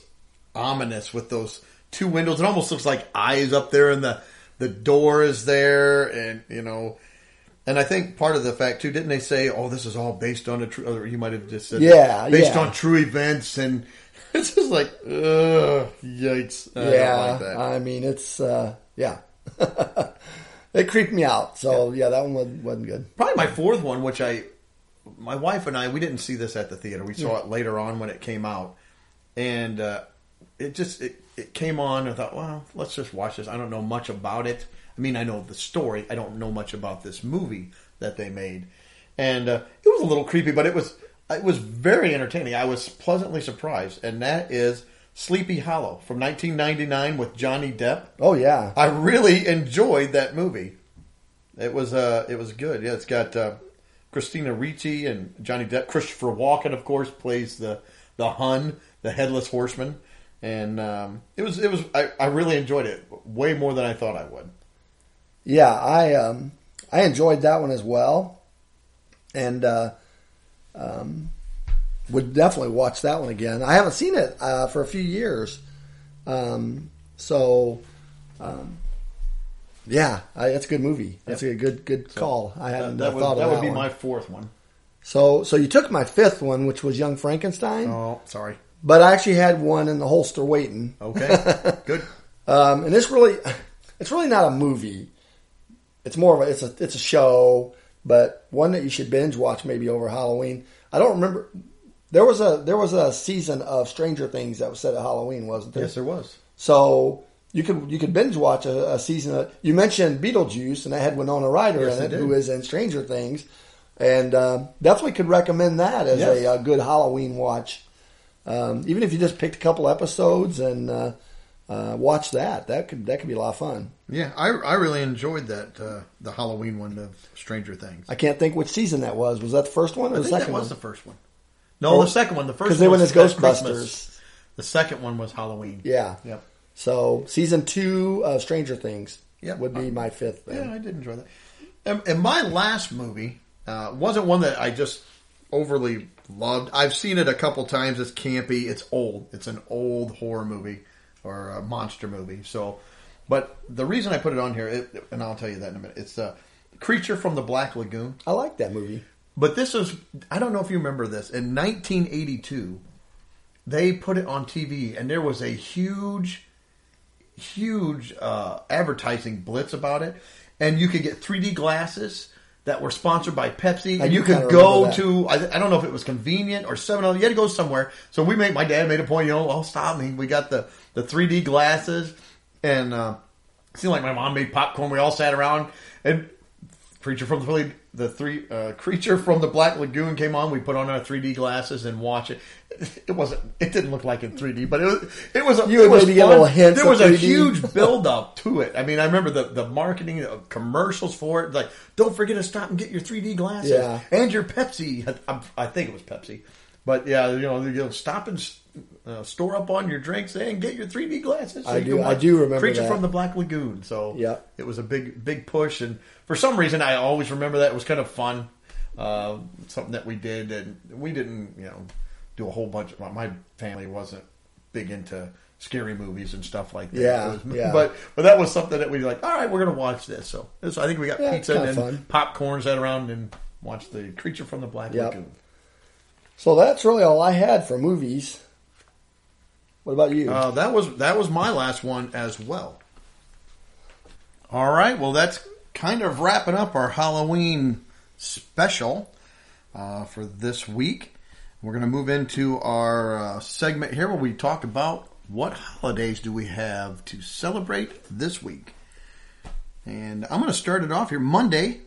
ominous with those two windows. It almost looks like eyes up there, in the the door is there, and you know. And I think part of the fact too, didn't they say, "Oh, this is all based on a true"? You might have just said, Yeah, based yeah. on true events," and it's just like, ugh, yikes! I yeah, like. I mean it's uh, yeah, it creeped me out. So yeah, that one wasn't, wasn't good. Probably my fourth one, which I, my wife and I, we didn't see this at the theater. We saw it later on when it came out, and uh, it just it, it came on. I thought, well, let's just watch this. I don't know much about it. I mean, I know the story. I don't know much about this movie that they made, and uh, it was a little creepy, but it was it was very entertaining. I was pleasantly surprised, and that is Sleepy Hollow from 1999 with Johnny Depp. Oh yeah, I really enjoyed that movie. It was uh, it was good. Yeah, it's got uh, Christina Ricci and Johnny Depp. Christopher Walken, of course, plays the the Hun, the headless horseman, and um, it was it was I, I really enjoyed it way more than I thought I would. yeah. I um, I enjoyed that one as well, and uh, um, would definitely watch that one again. I haven't seen it uh, for a few years, um, so um, yeah, I, that's a good movie. That's a good good call. I hadn't that uh, would, thought of that that would be one. my fourth one. So so you took my fifth one, which was Young Frankenstein, Oh, sorry. But I actually had one in the holster waiting. Okay, good. Um, and it's really, it's really not a movie. It's more of a, it's a, it's a show, but one that you should binge watch maybe over Halloween. I don't remember. There was a there was a season of Stranger Things that was set at Halloween, wasn't there? Yes, there was. So you could you could binge watch a, a season. Of, you mentioned Beetlejuice, and I had Winona Ryder Yes, in it, who is in Stranger Things, and um, definitely could recommend that as Yes. a, uh good Halloween watch. Um, even if you just picked a couple episodes and uh, uh, watch that, that could that could be a lot of fun. Yeah, I I really enjoyed that uh, the Halloween one of Stranger Things. I can't think which season that was. Was that the first one or I the think that second was one? the first one. No, Or- the second one. The first 'cause they went as Ghostbusters. Christmas. The second one was Halloween. Yeah. Yep. So season two of Stranger Things Yep. would be my fifth. Then. Yeah, I did enjoy that. And, and my last movie uh, wasn't one that I just overly loved. I've seen it a couple times. It's campy. It's old. It's an old horror movie or a monster movie. So, but the reason I put it on here, it, and I'll tell you that in a minute. It's a Creature from the Black Lagoon. I like that movie. But this is, I don't know if you remember this. In 1982, they put it on TV, and there was a huge, huge uh, advertising blitz about it. And you could get 3D glasses that were sponsored by Pepsi, I and you could go to, I, I don't know if it was convenient or 7 You had to go somewhere. So we made, my dad made a point, you know, oh, stop me. We got the, the 3D glasses, and uh, it seemed like my mom made popcorn. We all sat around, and Creature from the the three uh, creature from the Black Lagoon came on. We put on our 3D glasses and watch it. It wasn't. It didn't look like in 3D, but it was. It was. A, You it was maybe fun. little hints There was a 3D. huge build up to it. I mean, I remember the the marketing the commercials for it. Like, don't forget to stop and get your 3D glasses Yeah. and your Pepsi. I, I think it was Pepsi, but yeah, you know, you know stop and uh, store up on your drinks and get your 3D glasses. I do- I do remember Creature that. from the Black Lagoon. So Yeah. it was a big big push, and for some reason, I always remember that it was kind of fun. Uh, something that we did, and we didn't, you know, do a whole bunch. Of, my family wasn't big into scary movies and stuff like that. Yeah, was- yeah. But but that was something that we like. All right, we're gonna watch this. So, this, I think we got Yeah, pizza and fun. popcorn, sat around and watched the Creature from the Black Yep. Lagoon. So that's really all I had for movies. What about you? Uh, that was that was my last one as well. All right, well that's kind of wrapping up our Halloween special uh, for this week. We're going to move into our uh, segment here where we talk about what holidays do we have to celebrate this week. And I'm going to start it off here. Monday,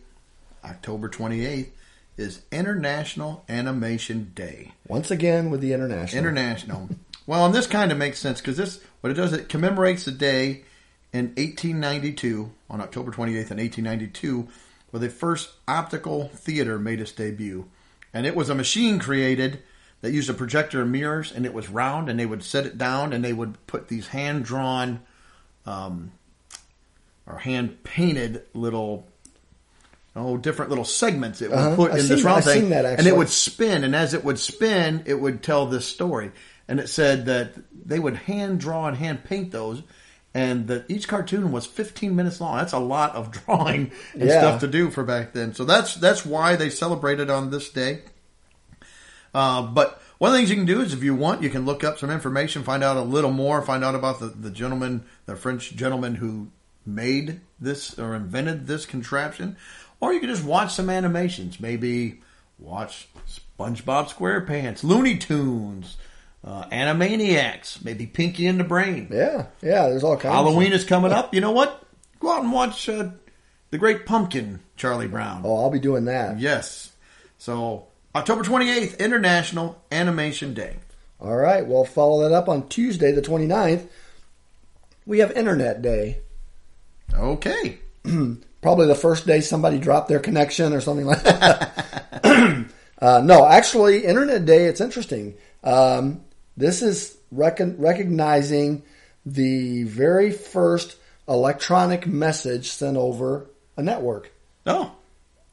October 28th, is International Animation Day. Once again with the international. International. Well, and this kind of makes sense because this, what it does, it commemorates the day in 1892, on October 28th in 1892, where the first optical theater made its debut. And it was a machine created that used a projector and mirrors, and it was round, and they would set it down, and they would put these hand drawn um, or hand painted little oh different little segments it would Uh-huh. put I've in this round I've thing, seen that, and it would spin, and as it would spin, it would tell this story. And it said that they would hand draw and hand paint those, and that each cartoon was 15 minutes long. That's a lot of drawing and Yeah. stuff to do for back then. So that's that's why they celebrated on this day. Uh, but one of the things you can do is if you want, you can look up some information, find out a little more, find out about the, the gentleman, the French gentleman who made this or invented this contraption. Or you can just watch some animations. Maybe watch SpongeBob SquarePants, Looney Tunes, uh, Animaniacs, maybe Pinky and the Brain. Yeah, yeah. There's all kinds. Halloween is coming up. You know what? Go out and watch uh, The Great Pumpkin, Charlie Brown. Oh, I'll be doing that. Yes. So October 28th, International Animation Day. All right. Well, follow that up on Tuesday, the 29th. We have Internet Day. Okay. Probably the first day somebody dropped their connection or something like that. uh, no, actually, Internet Day, it's interesting. Um, this is recon- recognizing the very first electronic message sent over a network. Oh,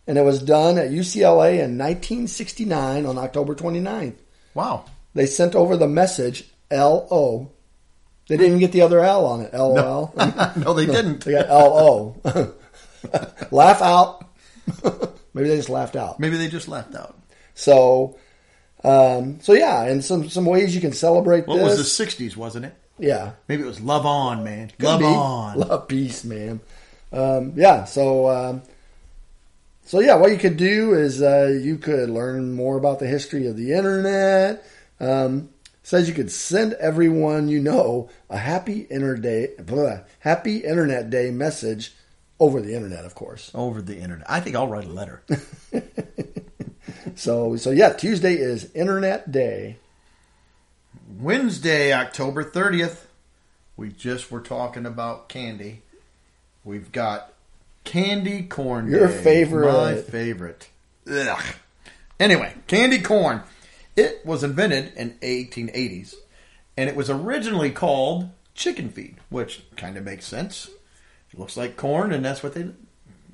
And it was done at UCLA in 1969 on October 29th. wow. They sent over the message LO. They didn't get the other L on it. LOL. no, they didn't. They got LO. Laugh out. Maybe they just laughed out. Maybe they just laughed out. So, um, so yeah, and some some ways you can celebrate What this. was the 60s, wasn't it? Yeah, Maybe it was Love On, man. Could Love be. On. love peace, man. Um, yeah, so um, so yeah, what you could do is uh, you could learn more about the history of the internet. Um, says you could send everyone you know a happy inter day, blah, happy internet day message over the internet, of course. Over the internet. I think I'll write a letter. So so yeah, Tuesday is Internet Day. Wednesday, October 30th. We just were talking about candy. We've got candy corn Your day. favorite. My favorite. Ugh. Anyway, candy corn. It was invented in 1880s, and it was originally called chicken feed, which kind of makes sense. It looks like corn, and that's what they, you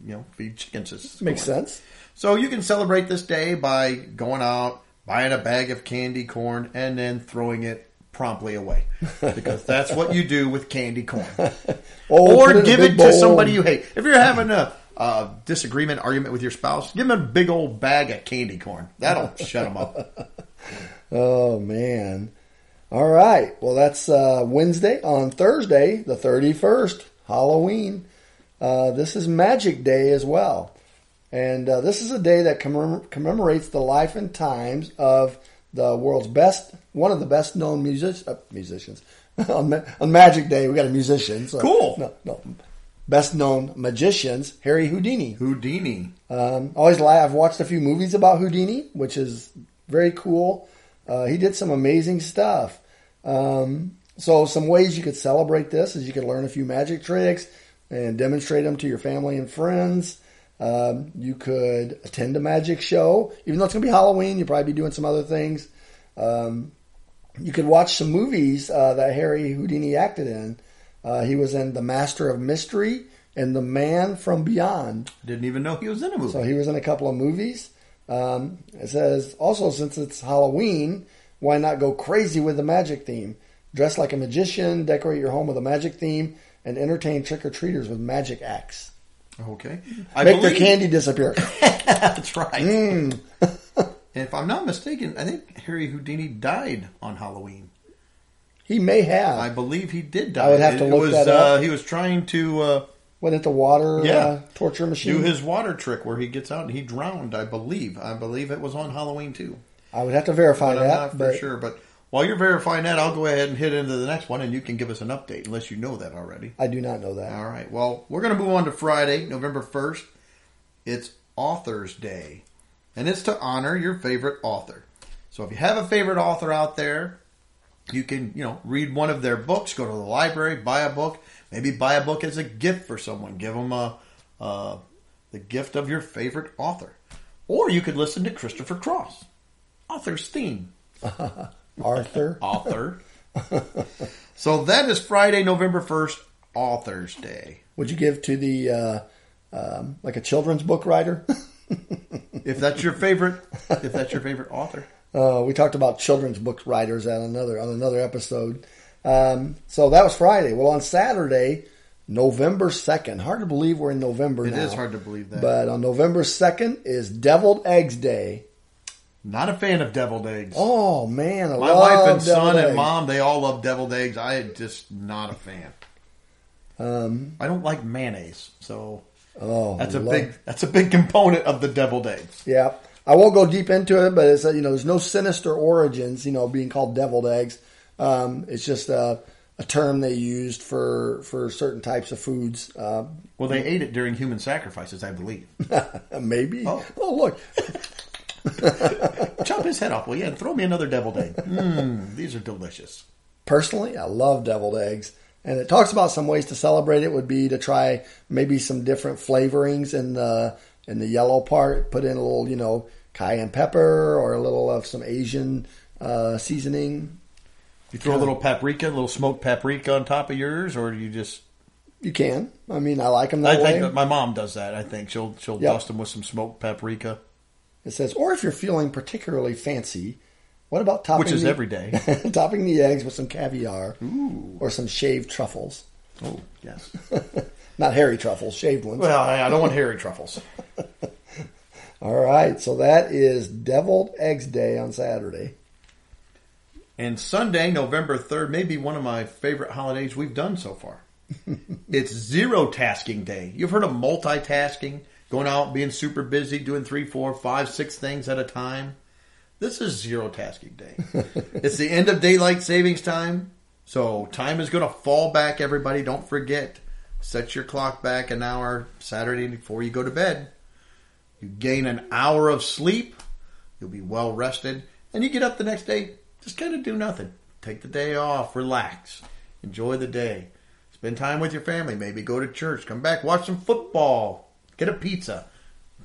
know, feed chickens. Makes corn. sense. So you can celebrate this day by going out, buying a bag of candy corn, and then throwing it promptly away. Because that's what you do with candy corn. Oh, or give it bowl to somebody you hate. If you're having a, a disagreement, argument with your spouse, give them a big old bag of candy corn. That'll shut them up. Oh man. All right. Well, that's uh, Wednesday. On Thursday, the thirty-first, Halloween. Uh, this is Magic Day as well, and uh, this is a day that commem- commemorates the life and times of the world's best, one of the best known music- uh, musicians. on, Ma- on Magic Day, we got a musician. So, Cool. No, no. Best known magicians, Harry Houdini. Houdini. Um, always lie. I've watched a few movies about Houdini, which is very cool. Uh, he did some amazing stuff. Um, so some ways you could celebrate this is you could learn a few magic tricks and demonstrate them to your family and friends. Um, you could attend a magic show, even though it's going to be Halloween. You'll probably be doing some other things. Um, you could watch some movies uh, that Harry Houdini acted in. Uh, he was in The Master of Mystery and The Man from Beyond. Didn't even know he was in a movie. So he was in a couple of movies. Um, it says also since it's Halloween, why not go crazy with the magic theme? Dress like a magician, decorate your home with a magic theme, and entertain trick or treaters with magic acts. Okay. I Make believe- candy disappear. That's right. Mm. and if I'm not mistaken, I think Harry Houdini died on Halloween. he may have I believe he did die. I would have to It look was, that up. Uh, he was trying to uh, went into water Yeah. uh, torture machine. do his water trick where he gets out and he drowned. I believe. I believe it was on Halloween too. I would have to verify But I'm that. not for sure. But while you're verifying that, I'll go ahead and hit into the next one, and you can give us an update, unless you know that already. I do not know that. All right. Well, we're going to move on to Friday, November 1st. It's Author's Day, and it's to honor your favorite author. So if you have a favorite author out there, you can, you know, read one of their books, go to the library, buy a book, maybe buy a book as a gift for someone. Give them a, uh, the gift of your favorite author. Or you could listen to Christopher Cross, author's theme Arthur. author. so that is Friday, November 1st, Author's Day. Would you give to the uh, um, like a children's book writer? If that's your favorite, if that's your favorite author. Uh, we talked about children's book writers on another on another episode. Um, so that was Friday. Well, on Saturday, November second. Hard to believe we're in November It now. is hard to believe that. But on November second is Deviled Eggs Day. Not a fan of deviled eggs. Oh man, I My wife and son and mom, they all love deviled eggs. I am just not a fan. Um, I don't like mayonnaise, so oh, that's a love- big that's a big component of the deviled eggs. Yeah, I won't go deep into it, but it's uh, you know there's no sinister origins. You know, being called deviled eggs. Um, it's just a, a term they used for for certain types of foods. Uh, Well, they ate it during human sacrifices, I believe. maybe. Oh. Oh. look, Chop his head off, will you? And throw me another deviled egg. Mmm, these are delicious. personally, I love deviled eggs. And it talks about some ways to celebrate it would be to try maybe some different flavorings in the in the yellow part. Put in a little, you know, cayenne pepper or a little of some Asian uh, seasoning. You throw a little paprika, a little smoked paprika on top of yours, or do you just? You can. I mean, I like them I that think way. my mom does that. I think she'll she'll Yep. dust them with some smoked paprika, It says, or if you're feeling particularly fancy, what about topping which is the, every day. topping the eggs with some caviar or some shaved truffles? Oh yes. Not hairy truffles, shaved ones. Well, I I don't want hairy truffles. All right, so that is Deviled Eggs Day on Saturday. And Sunday, November 3rd, may be one of my favorite holidays we've done so far. it's zero tasking day. You've heard of multitasking, going out, being super busy, doing three, four, five, six things at a time. This is zero tasking day. it's the end of daylight savings time. So time is going to fall back, everybody. Don't forget. Set your clock back an hour Saturday before you go to bed. You gain an hour of sleep. You'll be well rested. And you get up the next day, just kind of do nothing. Take the day off, relax, enjoy the day. Spend time with your family. Maybe go to church, come back, watch some football, get a pizza.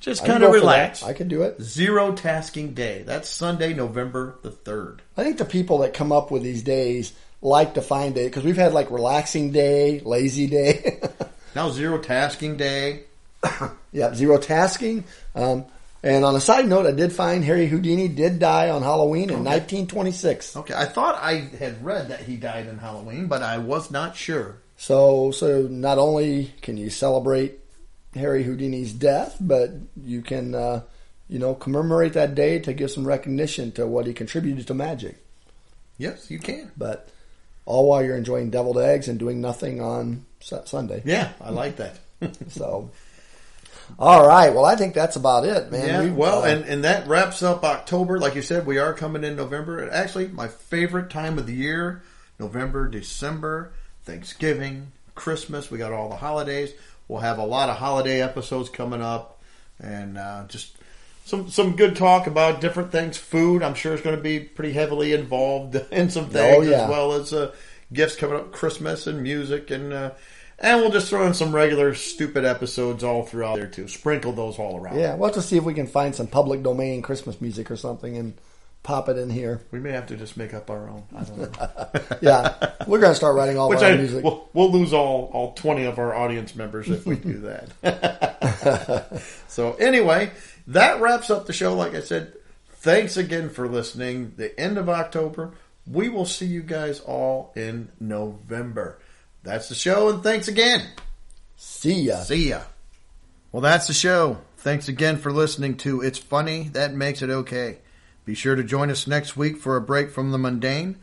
Just I kind of relax. I can do it. Zero tasking day. That's Sunday, November the 3rd. I think the people that come up with these days like to find it because we've had like relaxing day, lazy day. Now, zero tasking day. yeah, zero tasking. Um, and on a side note, I did find Harry Houdini did die on Halloween in 1926. Okay, I thought I had read that he died in Halloween, but I was not sure. So, so not only can you celebrate Harry Houdini's death, but you can, uh, you know, commemorate that day to give some recognition to what he contributed to magic. Yes, you can. But all while you're enjoying deviled eggs and doing nothing on Sunday. Yeah, I like that. So, all right. Well, I think that's about it, man. Yeah, We- well, uh, and, and that wraps up October. Like you said, we are coming in November. Actually, my favorite time of the year November, December, Thanksgiving, Christmas. We got all the holidays. We'll have a lot of holiday episodes coming up and uh, just some some good talk about different things. Food, I'm sure, is going to be pretty heavily involved in some things Oh, yeah. as well as uh, gifts coming up, Christmas and music and. Uh, and we'll just throw in some regular stupid episodes all throughout there too. Sprinkle those all around. yeah, we'll have to see if we can find some public domain Christmas music or something and pop it in here. We may have to just make up our own. I don't know. Yeah, we're gonna start writing all Which our I, music. we'll, we'll lose all, all 20 of our audience members if we do that. so anyway, that wraps up the show. Like I said, thanks again for listening. The end of October. We will see you guys all in November. That's the show, and thanks again. See ya. See ya. Well, that's the show. Thanks again for listening to It's Funny, That Makes It Okay. Be sure to join us next week for a break from the mundane.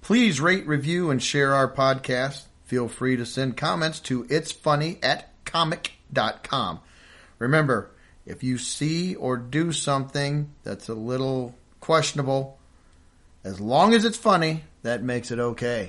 Please rate, review, and share our podcast. Feel free to send comments to It's Funny at comic.com. Remember, if you see or do something that's a little questionable, as long as it's funny, that makes it okay.